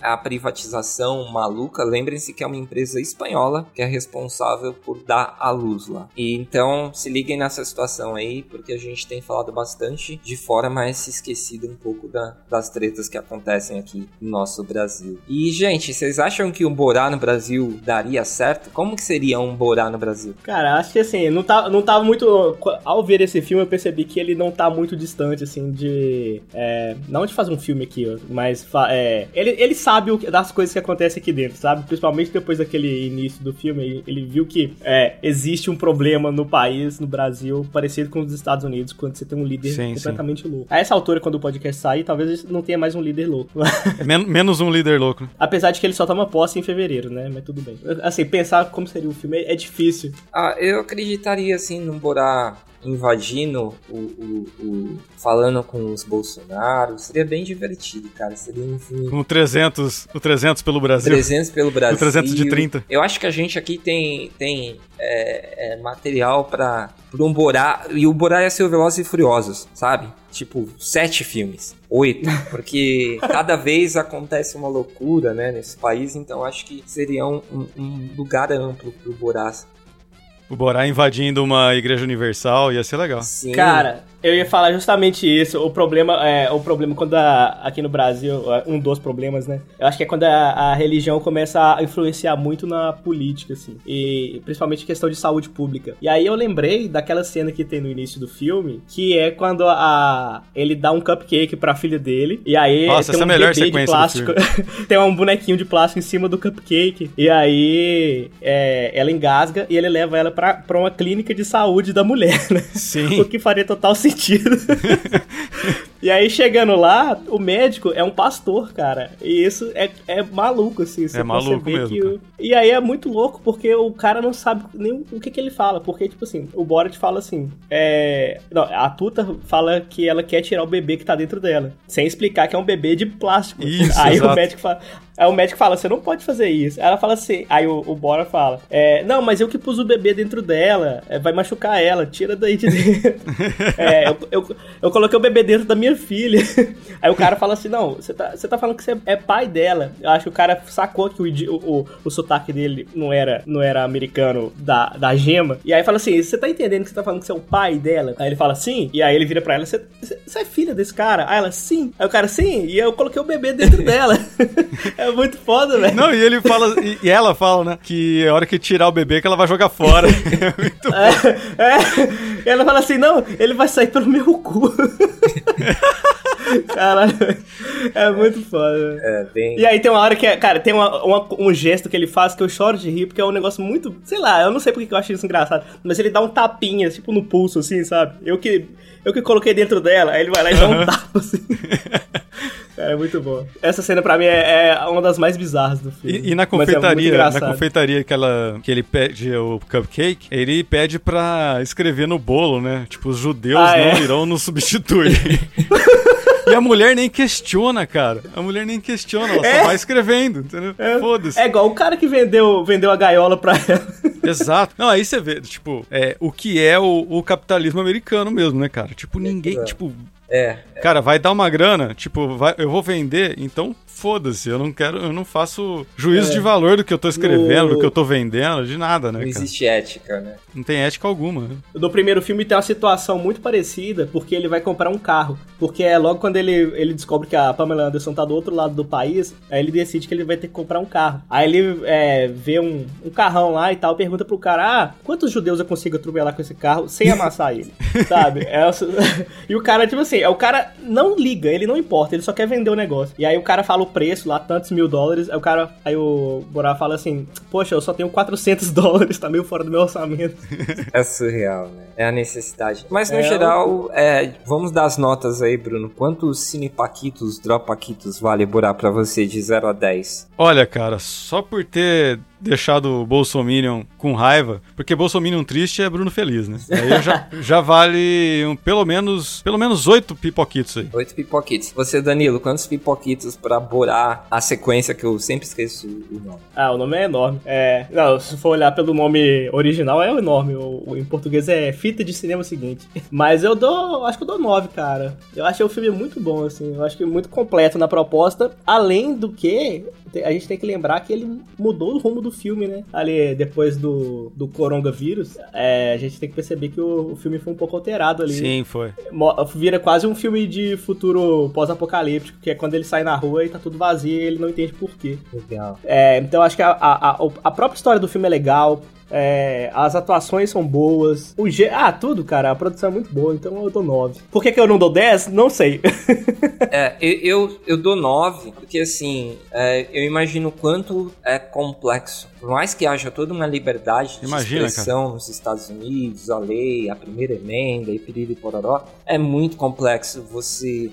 a privatização maluca, lembrem-se que é uma empresa espanhola que é responsável por dar a luz lá. E então se liguem nessa situação aí, porque a gente tem falado bastante de fora, mas se esquecido um pouco da- das tretas que acontecem aqui no nosso Brasil. E, gente, vocês acham que um Borá no Brasil daria certo? Como que seria um Borá no Brasil? Cara, acho que assim, não tá, não tava muito. Ao ver esse filme, eu percebi que ele não tá muito distante, assim, de. É, não de fazer um filme aqui, mas é, ele, ele sabe o que- das coisas que acontecem aqui dentro, sabe? Principalmente depois daquele início do filme, ele, ele viu que é, existe um problema no país, no Brasil, parecido com os Estados Unidos, quando você tem um líder Sim, completamente louco. A essa altura, quando o podcast sair, talvez não tenha mais um líder louco. Men- menos um líder louco. né? Apesar de que ele só toma posse em fevereiro, né? Mas tudo bem. Assim, pensar como seria o filme é, é difícil. Ah, eu acreditaria assim no Borá invadindo o, o, o- falando com os Bolsonaro. Seria bem divertido, cara. Seria um filme Com o 300, o 300 pelo Brasil. 300 pelo Brasil. O 300 de 30. Eu acho que a gente aqui tem, tem é, é, material pra, pra um Borá. E o Borá ia ser o Velozes e Furiosos, sabe? Tipo, sete filmes. Oito. Porque cada vez acontece uma loucura, né, nesse país. Então acho que seria um, um- um lugar amplo pro Borá. O Borá invadindo uma igreja universal, ia ser legal. Sim. Cara, eu ia falar justamente isso. O problema é o problema quando a- aqui no Brasil, um dos problemas, né? Eu acho que é quando a, a religião começa a influenciar muito na política, assim. E principalmente questão de saúde pública. E aí eu lembrei daquela cena que tem no início do filme, que é quando a, ele dá um cupcake pra filha dele. E aí Nossa, tem essa um é a melhor bebê de plástico. tem um bonequinho de plástico em cima do cupcake. E aí é, ela engasga e ele leva ela pra, pra uma clínica de saúde da mulher, né? Sim. O que faria total sentido. e aí, chegando lá, o médico é um pastor, cara. E isso é, é maluco, assim. Você É maluco mesmo, que o- E aí é muito louco, porque o cara não sabe nem o que, que ele fala. Porque, tipo assim, o Borat fala assim: é... Não, a Tuta fala que ela quer tirar o bebê que tá dentro dela. Sem explicar que é um bebê de plástico. Isso, aí exato. o médico fala. Aí o médico fala, você não pode fazer isso. Aí ela fala assim, aí o, o Bora fala, é, não, mas eu que pus o bebê dentro dela, é, vai machucar ela, tira daí de dentro. É, eu, eu, eu coloquei o bebê dentro da minha filha. Aí o cara fala assim, não, você tá, você tá falando que você é pai dela. Eu acho que o cara sacou que o, o, o, sotaque dele não era, não era americano da, da gema. E aí fala assim, você tá entendendo que você tá falando que você é o pai dela? Aí ele fala, sim. E aí ele vira pra ela, você, você é filha desse cara? Aí ela, sim. Aí o cara, sim. E eu coloquei o bebê dentro dela. É muito foda, velho. Não, e ele fala, e- e ela fala, né, que a hora que tirar o bebê que ela vai jogar fora. É muito É, é. E ela fala assim, não, ele vai sair pelo meu cu. Caralho, é muito foda. velho. É, bem. E aí tem uma hora que, é- cara, tem uma- uma- um gesto que ele faz que eu choro de rir, porque é um negócio muito, sei lá, eu não sei porque que eu acho isso engraçado, mas ele dá um tapinha, tipo, no pulso, assim, sabe? Eu que, eu que coloquei dentro dela, aí ele vai lá e dá um tapa, assim. É muito bom. Essa cena pra mim é, é uma das mais bizarras do filme. E, e na é confeitaria, na engraçado. confeitaria que, ela, que ele pede o cupcake, ele pede pra escrever no bolo, né? Tipo, os judeus Ah, não é? irão nos substituir. e a mulher nem questiona, cara. A mulher nem questiona, ela É? só vai escrevendo, entendeu? Foda-se. É igual o cara que vendeu, vendeu a gaiola pra ela. Exato. Não, aí você vê, tipo, é, o que é o, o capitalismo americano mesmo, né, cara? Tipo, ninguém, É. tipo, É, cara, vai dar uma grana, tipo, vai, eu vou vender, então foda-se, eu não quero, eu não faço juízo É. de valor do que eu tô escrevendo, No- do que eu tô vendendo, de nada, né, não cara? existe ética, né? Não tem ética alguma, né? No primeiro filme tem uma situação muito parecida, porque ele vai comprar um carro. Porque é logo quando ele, ele descobre que a Pamela Anderson tá do outro lado do país, aí ele decide que ele vai ter que comprar um carro. Aí ele é, vê um, um carrão lá e tal, pergunta pro cara, ah, quantos judeus eu consigo atropelar com esse carro sem amassar ele? Sabe? É e o cara, tipo assim, é, o cara não liga, ele não importa, ele só quer vender o negócio. E aí o cara fala o preço lá, tantos mil dólares, aí o cara, aí o Borá fala assim, poxa, eu só tenho 400 dólares, tá meio fora do meu orçamento. É surreal, né? É a necessidade. Mas no É, geral, é, vamos dar as notas aí, Bruno. Quantos cinepaquitos, dropaquitos vale Borá pra você de 0 a 10? Olha, cara, só por ter deixado o Bolsominion com raiva, porque Bolsominion triste é Bruno Feliz, né? Aí já, já vale um, pelo menos pelo menos oito pipoquitos aí. 8 pipoquitos. Você, Danilo, quantos pipoquitos pra Borá a sequência que eu sempre esqueço o nome? Ah, o nome é enorme. É, não, se for olhar pelo nome original, é enorme. O, o- em português é Fita de Cinema Seguinte. Mas eu dou, acho que eu dou 9, cara. Eu achei o filme muito bom, assim. Eu acho que muito completo na proposta. Além do que, a gente tem que lembrar que ele mudou o rumo do filme, né? Ali, depois do, do coronavírus, é, a gente tem que perceber que o, o filme foi um pouco alterado ali. Sim, foi. Mo- Vira quase um filme de futuro pós-apocalíptico, que é quando ele sai na rua e tá tudo vazio e ele não entende por quê. Legal. É, então acho que a, a, a, a própria história do filme é legal. É, as atuações são boas. O G... Ah, tudo, cara. A produção é muito boa, então eu dou 9. Por que, que eu não dou 10? Não sei. É, eu, eu, eu dou 9, porque assim, é, eu imagino o quanto é complexo. Por mais que haja toda uma liberdade de Imagina, expressão nos Estados Unidos, a lei, a primeira emenda e piriri pororó, é muito complexo você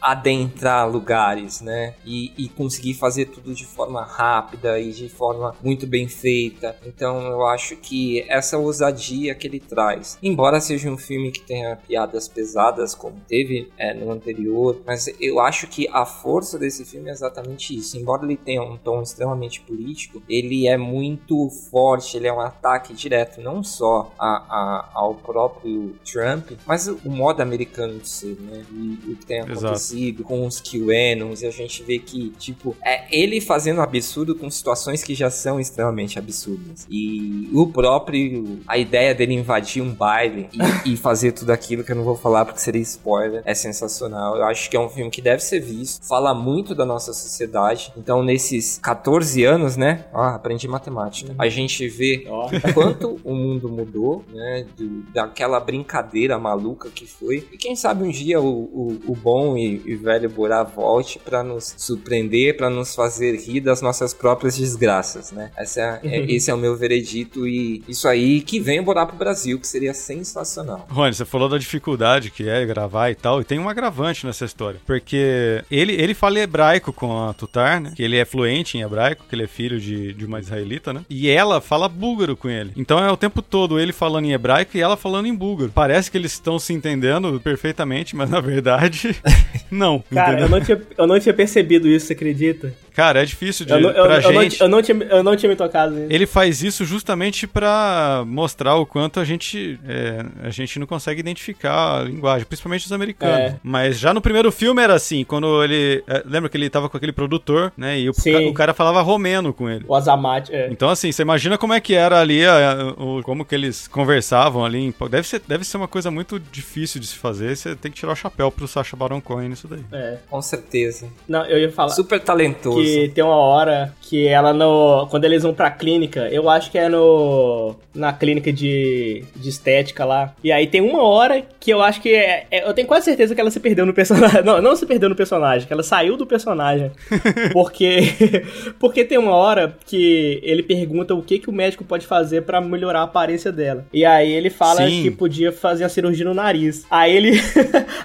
adentrar lugares, né? E, e conseguir fazer tudo de forma rápida e de forma muito bem feita. Então eu acho que essa ousadia que ele traz, embora seja um filme que tenha piadas pesadas, como teve é, no anterior, mas eu acho que a força desse filme é exatamente isso. Embora ele tenha um tom extremamente político, ele é muito forte, ele é um ataque direto não só a, a, ao próprio Trump, mas o, modo americano de ser, né? E o que tem Exato. acontecido com os QAnons, e a gente vê que, tipo, é ele fazendo absurdo com situações que já são extremamente absurdas. E o próprio, a ideia dele invadir um baile e, e fazer tudo aquilo que eu não vou falar porque seria spoiler, é sensacional. Eu acho que é um filme que deve ser visto, fala muito da nossa sociedade. Então, nesses 14 anos, né? Ah, aprendi matemática. A gente vê Ó. quanto o mundo mudou, né? do- daquela brincadeira maluca que foi. E quem sabe um dia o, o, o bom e, e velho Borá volte pra nos surpreender, pra nos fazer rir das nossas próprias desgraças, né? Essa é- esse é o meu veredito e isso aí que vem o Borá pro Brasil, que seria sensacional. Rony, você falou da dificuldade que é gravar e tal, e tem um agravante nessa história. Porque ele, ele fala hebraico com a Tutar, né? Que ele é fluente em hebraico, que ele é filho de, de uma israelita, né? E ela fala búlgaro com ele. Então é o tempo todo ele falando em hebraico e ela falando em búlgaro. Parece que eles estão se entendendo perfeitamente, mas na verdade, não. Cara, entendeu? eu não, tinha, eu não tinha percebido isso, você acredita? Cara, é difícil de, Eu, não- eu- pra eu não gente. ti- eu não tinha, eu não tinha me tocado nisso. Ele faz isso justamente pra mostrar o quanto a gente é, a gente não consegue identificar a linguagem, principalmente os americanos. É. Mas já no primeiro filme era assim, quando ele é, lembra que ele tava com aquele produtor, né? E o, ca- o cara falava romeno com ele. O Azamat, é. Então assim, você imagina como é que era ali, a- o- como que eles conversavam ali. em- Deve ser, deve ser uma coisa muito difícil de se fazer. Você tem que tirar o chapéu pro Sacha Baron Cohen nisso daí. É. Com certeza. Não, eu ia falar. Super talentoso. Que tem uma hora que ela no. Quando eles vão pra clínica, eu acho que é no. Na clínica de, de estética lá. E aí tem uma hora que eu acho que é, é- Eu tenho quase certeza que ela se perdeu no personagem. Não, não se perdeu no personagem, que ela saiu do personagem. Porque. Porque tem uma hora que ele pergunta o que, que o médico pode fazer pra melhorar a aparência dela. E aí ele fala Sim. que podia fazer a cirurgia no nariz. Aí ele.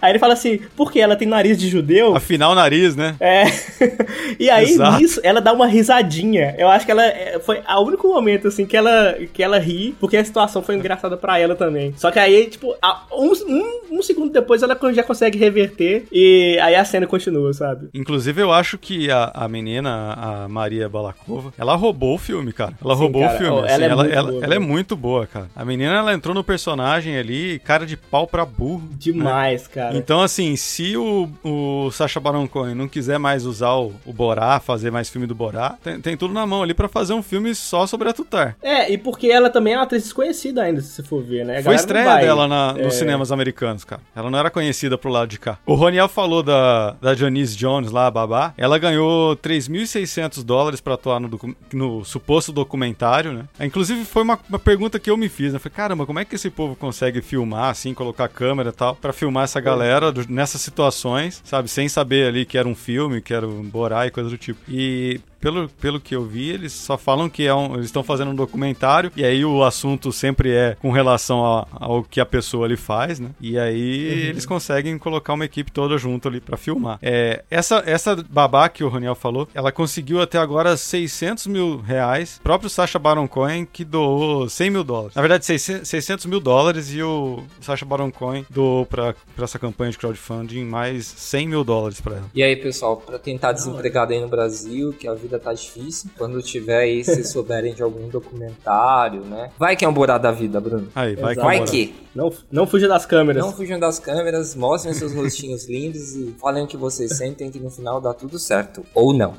aí ele fala assim, porque ela tem nariz de judeu? Afinal, o nariz, né? É. e aí, Exato. nisso, ela dá uma risadinha. Eu acho que ela é, foi o único momento, assim, que ela, que ela ri, porque a situação foi engraçada pra ela também. Só que aí, tipo, um, um, um segundo depois ela já consegue reverter e aí a cena continua, sabe? Inclusive, eu acho que a, a menina, a Maria Balakova, ela roubou o filme, cara. Ela Sim, roubou cara. o filme. Assim, ela é ela, muito ela- boa, ela é muito boa, cara. A menina, ela entrou no personagem ali, cara de pau pra burro. Demais, cara. Então, assim, se o, o Sacha Baron Cohen não quiser mais usar o, o Borá, fazer mais filme do Borá, tem, tem tudo na mão ali pra fazer um filme só sobre a Tutar. É, e porque ela também é uma atriz desconhecida ainda, se você for ver, né? A Foi estreia dela na- nos é. cinemas americanos, cara. Ela não era conhecida pro lado de cá. O Roniel falou da, da Janice Jones lá, a babá. Ela ganhou 3.600 dólares pra atuar no, no suposto documentário, né? Inclusive, foi uma, uma pergunta que eu me fiz, né? Falei, caramba, como é que esse povo consegue filmar, assim, colocar câmera e tal, pra filmar essa galera do- nessas situações, sabe? Sem saber ali que era um filme, que era um Borá e coisa do tipo. E pelo, pelo que eu vi, eles só falam que é um, eles estão fazendo um documentário e aí o assunto sempre é com relação a- ao que a pessoa ali faz, né? E aí eles conseguem colocar uma equipe toda junto ali pra filmar. É, essa, essa babá que o Roniel falou, ela conseguiu até agora 600 mil reais. O próprio Sacha Baron Cohen que doou 100 mil dólares. Na verdade, 600, 600 mil dólares e o Sacha Baron Cohen doou pra, pra essa campanha de crowdfunding mais 100 mil dólares pra ela. E aí, pessoal, pra quem tá desempregado aí no Brasil, que a vida tá difícil, quando tiver aí, se souberem de algum documentário, né? Vai que é um borá da vida, Bruno. Aí, vai que Exato. Vai que. Não, não fuja das câmeras. Não fujam das câmeras, mostrem seus rostinhos lindos e falem o que vocês sentem que no final dá tudo certo. Ou não.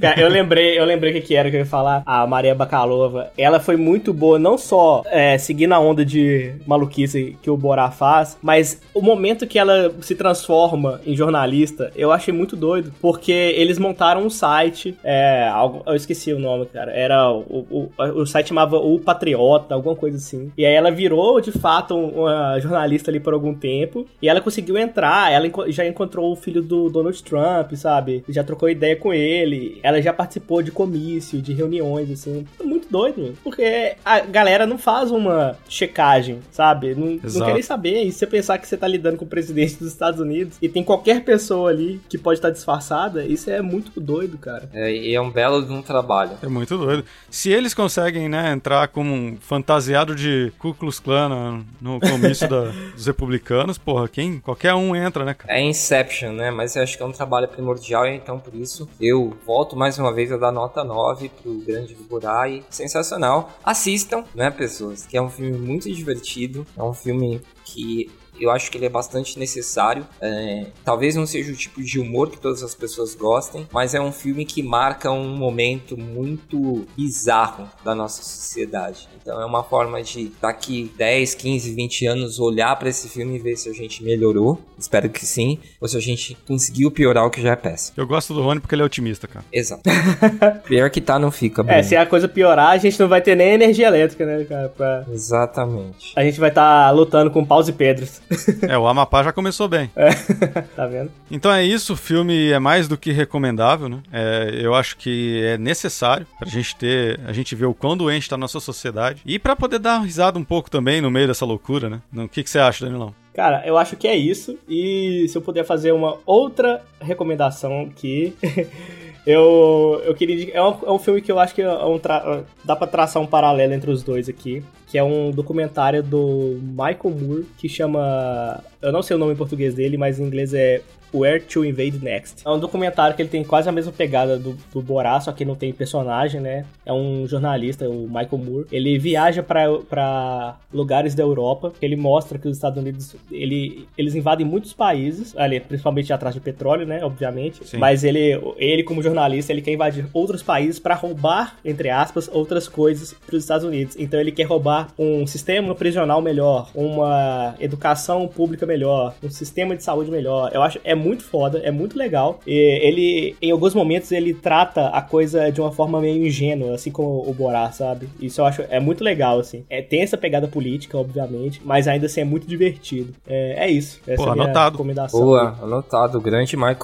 Cara, eu lembrei, eu lembrei o que, que era que eu ia falar. A Maria Bakalova, ela foi muito boa, não só é, seguindo a onda de maluquice que o Borá faz, mas o momento que ela se transforma em jornalista, eu achei muito doido, porque eles montaram um site site, é, algo, eu esqueci o nome, cara. Era o, o, o site chamava O Patriota, alguma coisa assim. E aí ela virou, de fato, uma jornalista ali por algum tempo. E ela conseguiu entrar, ela já encontrou o filho do Donald Trump, sabe? Já trocou ideia com ele. Ela já participou de comício, de reuniões, assim. Muito doido, porque a galera não faz uma checagem, sabe? Não, não quer nem saber. E se você pensar que você tá lidando com o presidente dos Estados Unidos e tem qualquer pessoa ali que pode estar disfarçada, isso é muito doido, cara. É, e é um belo de um trabalho. É muito doido. Se eles conseguem, né, entrar como um fantasiado de Ku Klux Klan no comício da, dos republicanos, porra, quem? Qualquer um entra, né, cara? É Inception, né? Mas eu acho que é um trabalho primordial, então por isso eu volto mais uma vez a dar nota 9 pro Grande Vigorai. Sensacional. Assistam, né, pessoas? Que é um filme muito divertido. É um filme que eu acho que ele é bastante necessário. É, talvez não seja o tipo de humor que todas as pessoas gostem, mas é um filme que marca um momento muito bizarro da nossa sociedade. Então é uma forma de daqui 10, 15, 20 anos olhar para esse filme e ver se a gente melhorou. Espero que sim, ou se a gente conseguiu piorar o que já é péssimo. Eu gosto do Rony porque ele é otimista, cara. Exato. Pior que tá, não fica. Bruno. É, se a coisa piorar, a gente não vai ter nem energia elétrica, né, cara? Pra... Exatamente. A gente vai estar tá lutando com paus e pedras. é, o Amapá já começou bem. É, tá vendo? Então é isso, o filme é mais do que recomendável, né? É, eu acho que é necessário pra gente ter, a gente ver o quão doente tá a nossa sociedade e para poder dar uma risada um pouco também no meio dessa loucura, né? O que, que você acha, Danilão? Cara, eu acho que é isso. E se eu puder fazer uma outra recomendação que eu, eu queria. É um, é um filme que eu acho que é um tra... dá pra traçar um paralelo entre os dois aqui. Que é um documentário do Michael Moore que chama. Eu não sei o nome em português dele, mas em inglês é Where to Invade Next. É um documentário que ele tem quase a mesma pegada do, do Borá, só que não tem personagem, né? É um jornalista, o Michael Moore. Ele viaja para lugares da Europa, ele mostra que os Estados Unidos, ele, eles invadem muitos países, ali, principalmente atrás de petróleo, né? Obviamente. Sim. Mas ele, ele, como jornalista, ele quer invadir outros países para roubar, entre aspas, outras coisas para os Estados Unidos. Então ele quer roubar um sistema prisional melhor, uma educação pública melhor, um sistema de saúde melhor. Eu acho é muito foda, é muito legal. E ele, em alguns momentos, ele trata a coisa de uma forma meio ingênua, assim como o Borá, sabe? Isso eu acho é muito legal, assim. É, tem essa pegada política, obviamente, mas ainda assim é muito divertido. É, é isso. Essa Pô, é anotado. recomendação. Boa, anotado. Grande Michael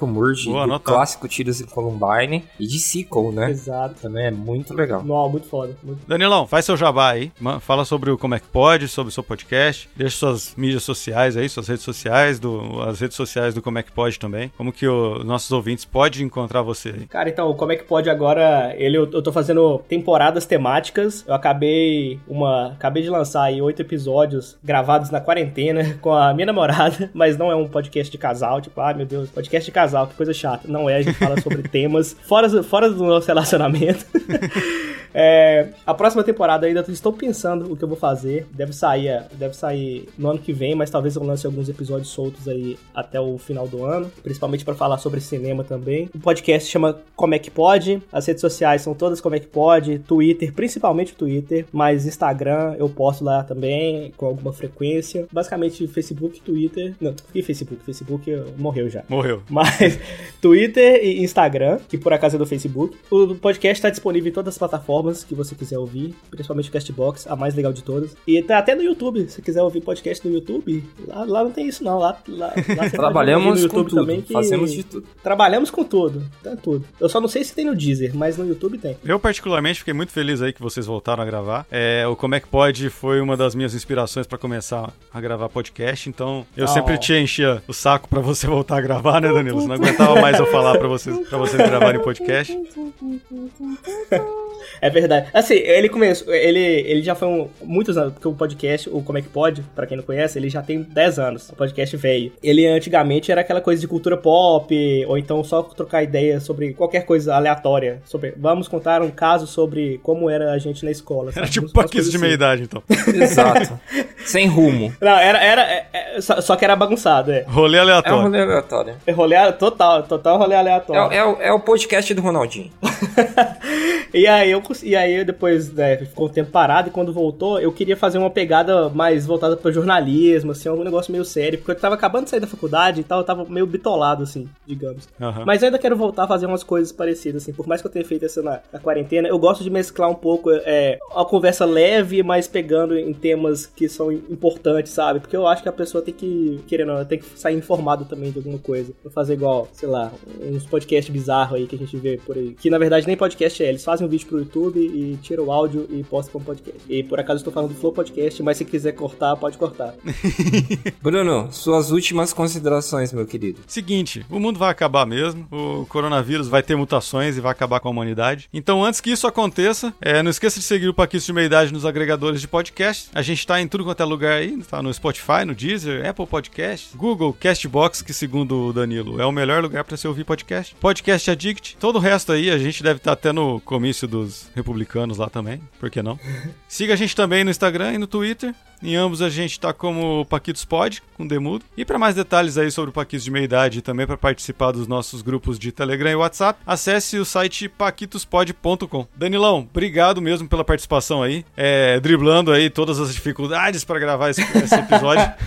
Boa, do clássico Tiros em Columbine e de Sequel, né? Exato. Também é muito legal. Não, muito foda. Muito... Danilão, faz seu jabá aí. Fala sobre o Como é que pode, sobre o seu podcast. Deixa suas mídias sociais aí, suas redes sociais, do, as redes sociais do Como é que pode também. Como que os nossos ouvintes podem encontrar você? Cara, então, como é que pode agora? Ele, eu, eu tô fazendo temporadas temáticas. Eu acabei uma. Acabei de lançar aí oito episódios gravados na quarentena com a minha namorada, mas não é um podcast de casal, tipo, ah, meu Deus, podcast de casal, que coisa chata. Não é, a gente fala sobre temas fora, fora do nosso relacionamento. É, a próxima temporada ainda estou pensando o que eu vou fazer. Deve sair, deve sair no ano que vem, mas talvez eu lance alguns episódios soltos aí até o final do ano, principalmente para falar sobre cinema também. O podcast chama Como é que pode. As redes sociais são todas Como é que pode, Twitter, principalmente o Twitter, mas Instagram eu posto lá também com alguma frequência. Basicamente Facebook, Twitter, não, que Facebook, Facebook morreu já. Morreu. Mas Twitter e Instagram, que por acaso é do Facebook. O podcast está disponível em todas as plataformas que você quiser ouvir, principalmente o Castbox, a mais legal de todas. E tá até no YouTube, se quiser ouvir podcast no YouTube, lá, lá não tem isso não, lá, lá, lá Trabalhamos no YouTube também que fazemos de tudo. Trabalhamos com tudo, tá tudo. Eu só não sei se tem no Deezer, mas no YouTube tem. Eu particularmente fiquei muito feliz aí que vocês voltaram a gravar. É, o Como é que pode foi uma das minhas inspirações para começar a gravar podcast, então eu oh. sempre te enchia o saco para você voltar a gravar, né, Danilo? Você não aguentava mais eu falar para vocês, para vocês gravarem podcast. É verdade. Assim, ele começou. Ele, ele já foi um, muitos anos, porque o podcast, o Como é que Pode, pra quem não conhece, ele já tem 10 anos. O podcast veio. Ele antigamente era aquela coisa de cultura pop, ou então só trocar ideia sobre qualquer coisa aleatória. Sobre, vamos contar um caso sobre como era a gente na escola. Sabe? Era tipo paquete de meia idade, então. Exato. Sem rumo. Não, era. era é, é, só, só, que era bagunçado, é. Rolê aleatório. É um rolê aleatório. É rolê total, total rolê aleatório. É, é, é o podcast do Ronaldinho. e aí eu e aí depois, né, ficou um tempo parado e quando voltou, eu queria fazer uma pegada mais voltada para jornalismo, assim, algum negócio meio sério, porque eu tava acabando de sair da faculdade e tal, eu tava meio bitolado assim, digamos. Aham. Mas eu ainda quero voltar a fazer umas coisas parecidas, assim. Por mais que eu tenha feito essa na, na quarentena, eu gosto de mesclar um pouco é, uma conversa leve, mas pegando em temas que são importantes, sabe? Porque eu acho que a pessoa tem que, querendo ou não, tem que sair informado também de alguma coisa. Não fazer igual, sei lá, uns podcasts bizarros aí que a gente vê por aí. Que na verdade nem podcast é, eles fazem um vídeo pro YouTube e tiram o áudio e postam como podcast. E por acaso eu estou falando do Flow Podcast, mas se quiser cortar, pode cortar. Bruno, suas últimas considerações, meu querido. Seguinte, o mundo vai acabar mesmo, o coronavírus vai ter mutações e vai acabar com a humanidade. Então, antes que isso aconteça, é, não esqueça de seguir o Paquito de Meia Idade nos agregadores de podcast. A gente tá em tudo quanto é lugar aí, tá no Spotify, no Deezer, Apple Podcast, Google, Castbox, que segundo o Danilo é o melhor lugar pra você ouvir podcast. Podcast Addict, todo o resto aí, a gente deve estar até no comício dos republicanos lá também, por que não? Siga a gente também no Instagram e no Twitter. Em ambos a gente tá como Paquitos Pod, com Demudo. E para mais detalhes aí sobre o Paquitos de meia idade e também para participar dos nossos grupos de Telegram e WhatsApp, acesse o site paquitospod.com. Danilão, obrigado mesmo pela participação aí, é, driblando aí todas as dificuldades para gravar esse, esse episódio.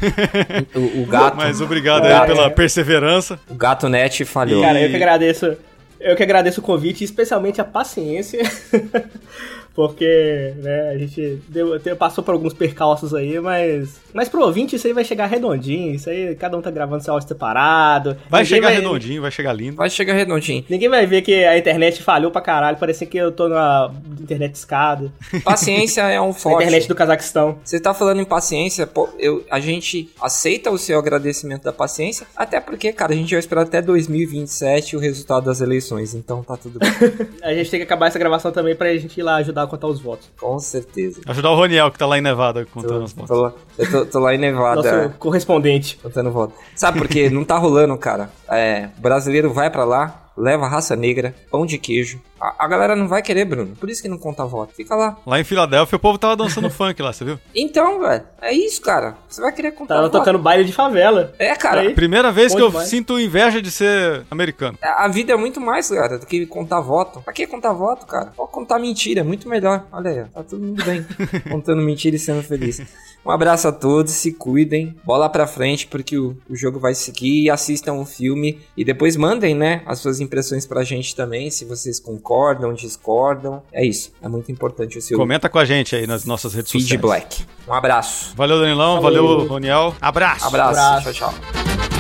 O, o gato, Mas obrigado aí pela perseverança. o gato net falhou. Cara, eu que agradeço. Eu que agradeço o convite, e especialmente a paciência. Porque, né, a gente deu, passou por alguns percalços aí, mas. Mas pro ouvinte isso aí vai chegar redondinho. Isso aí, cada um tá gravando seu áudio separado. Vai chegar redondinho, vai chegar lindo. Vai chegar redondinho. Ninguém vai ver que a internet falhou pra caralho. Parecia que eu tô na internet escada. Paciência é um forte. internet do Cazaquistão. Você tá falando em paciência, pô, eu, a gente aceita o seu agradecimento da paciência, até porque, cara, a gente vai esperar até 2027 o resultado das eleições, então tá tudo bem, A gente tem que acabar essa gravação também pra gente ir lá ajudar a contar os votos. com certeza. Ajudar o Roniel, que tá lá em Nevada contando Tô, as fotos. tô lá, eu tô, tô lá em Nevada, Nosso correspondente. contando voto. Sabe por quê? Não tá rolando, cara. É, o brasileiro vai pra lá, leva raça negra, pão de queijo. A, a galera não vai querer, Bruno. Por isso que não conta voto. Fica lá. Lá em Filadélfia, o povo tava dançando funk lá, você viu? Então, velho, é isso, cara. Você vai querer contar Tava voto. tocando baile de favela. É, cara. Aí. Primeira vez Bom que eu sinto inveja de ser americano. A vida é muito mais, cara, do que contar voto. Pra que contar voto, cara? Pode contar mentira, é muito melhor. Olha aí, ó, tá todo mundo bem. Contando mentira e sendo feliz. Um abraço a todos, se cuidem. Bola pra frente, porque o, o jogo vai seguir. Assistam o filme e depois mandem, né, as suas impressões pra gente também, se vocês concordam, discordam. É isso, é muito importante o seu Comenta com a gente aí nas nossas redes sociais. feedback. Um abraço. Valeu, Danilão. Valeu. Valeu, Roniel. Abraço. Abraço. Abraço. Tchau, tchau.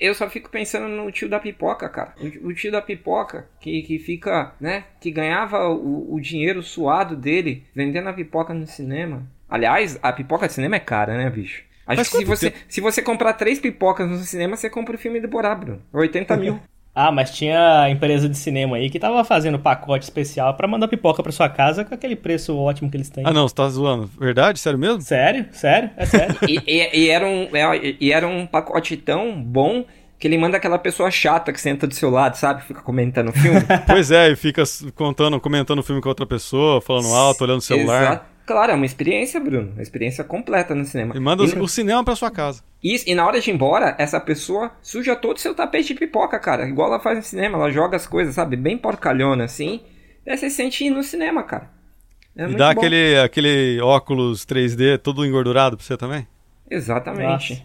Eu só fico pensando no tio da pipoca, cara. O, tio da pipoca que, que fica, né? Que ganhava o, o dinheiro suado dele vendendo a pipoca no cinema. Aliás, a pipoca de cinema é cara, né, bicho? Acho Mas que se você, tempo? se você comprar três pipocas no cinema, você compra o filme do Borá, Bruno. 80 mil. Ah, mas tinha empresa de cinema aí que tava fazendo pacote especial pra mandar pipoca pra sua casa com aquele preço ótimo que eles têm. Ah, não, você tá zoando. Verdade? Sério mesmo? Sério? Sério? É sério? E, e- e era um, é- e era um pacote tão bom que ele manda aquela pessoa chata que senta do seu lado, sabe? Fica comentando o filme. pois é, e fica contando, comentando o filme com outra pessoa, falando alto, olhando o celular. Exato. Claro, é uma experiência, Bruno. Uma experiência completa no cinema. E manda e, o- o cinema pra sua casa. e- e na hora de ir embora, essa pessoa suja todo o seu tapete de pipoca, cara. Igual ela faz no cinema, ela joga as coisas, sabe? Bem porcalhona, assim. Aí você sente ir no cinema, cara. É e muito dá bom. aquele, aquele óculos 3D todo engordurado pra você também? Exatamente. Nossa.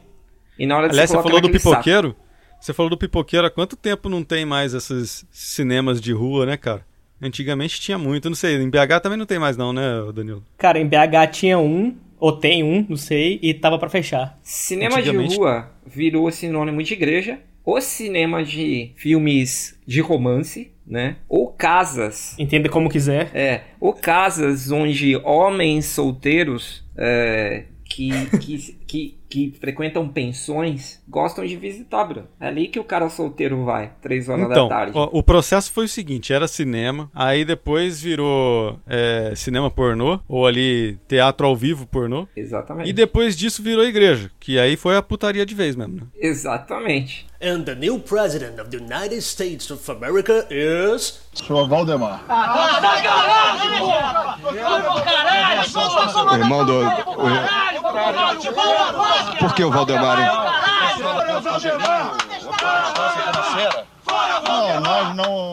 E na hora de Aliás, você coloca falou do naquele saco. pipoqueiro? Você falou do pipoqueiro, há quanto tempo não tem mais esses cinemas de rua, né, cara? Antigamente tinha muito, não sei, em BH também não tem mais não, né, Danilo? Cara, em BH tinha um, ou tem um, não sei, e tava pra fechar. Cinema de rua virou sinônimo de igreja, ou cinema de filmes de romance, né? Ou casas, Entenda como quiser. é, ou casas onde homens solteiros é, que, que, que, que frequentam pensões gostam de visitar, Bruno. É ali que o cara solteiro vai, três horas Então, da tarde. ó, o processo foi o seguinte, era cinema, aí depois virou é, cinema pornô, ou ali teatro ao vivo pornô, Exatamente. e depois disso virou igreja, que aí foi a putaria de vez mesmo, né? Exatamente. And the new president of the United States of America is. Senhor Valdemar. O irmão do. o- Por que o Valdemar? hein? Não, nós não,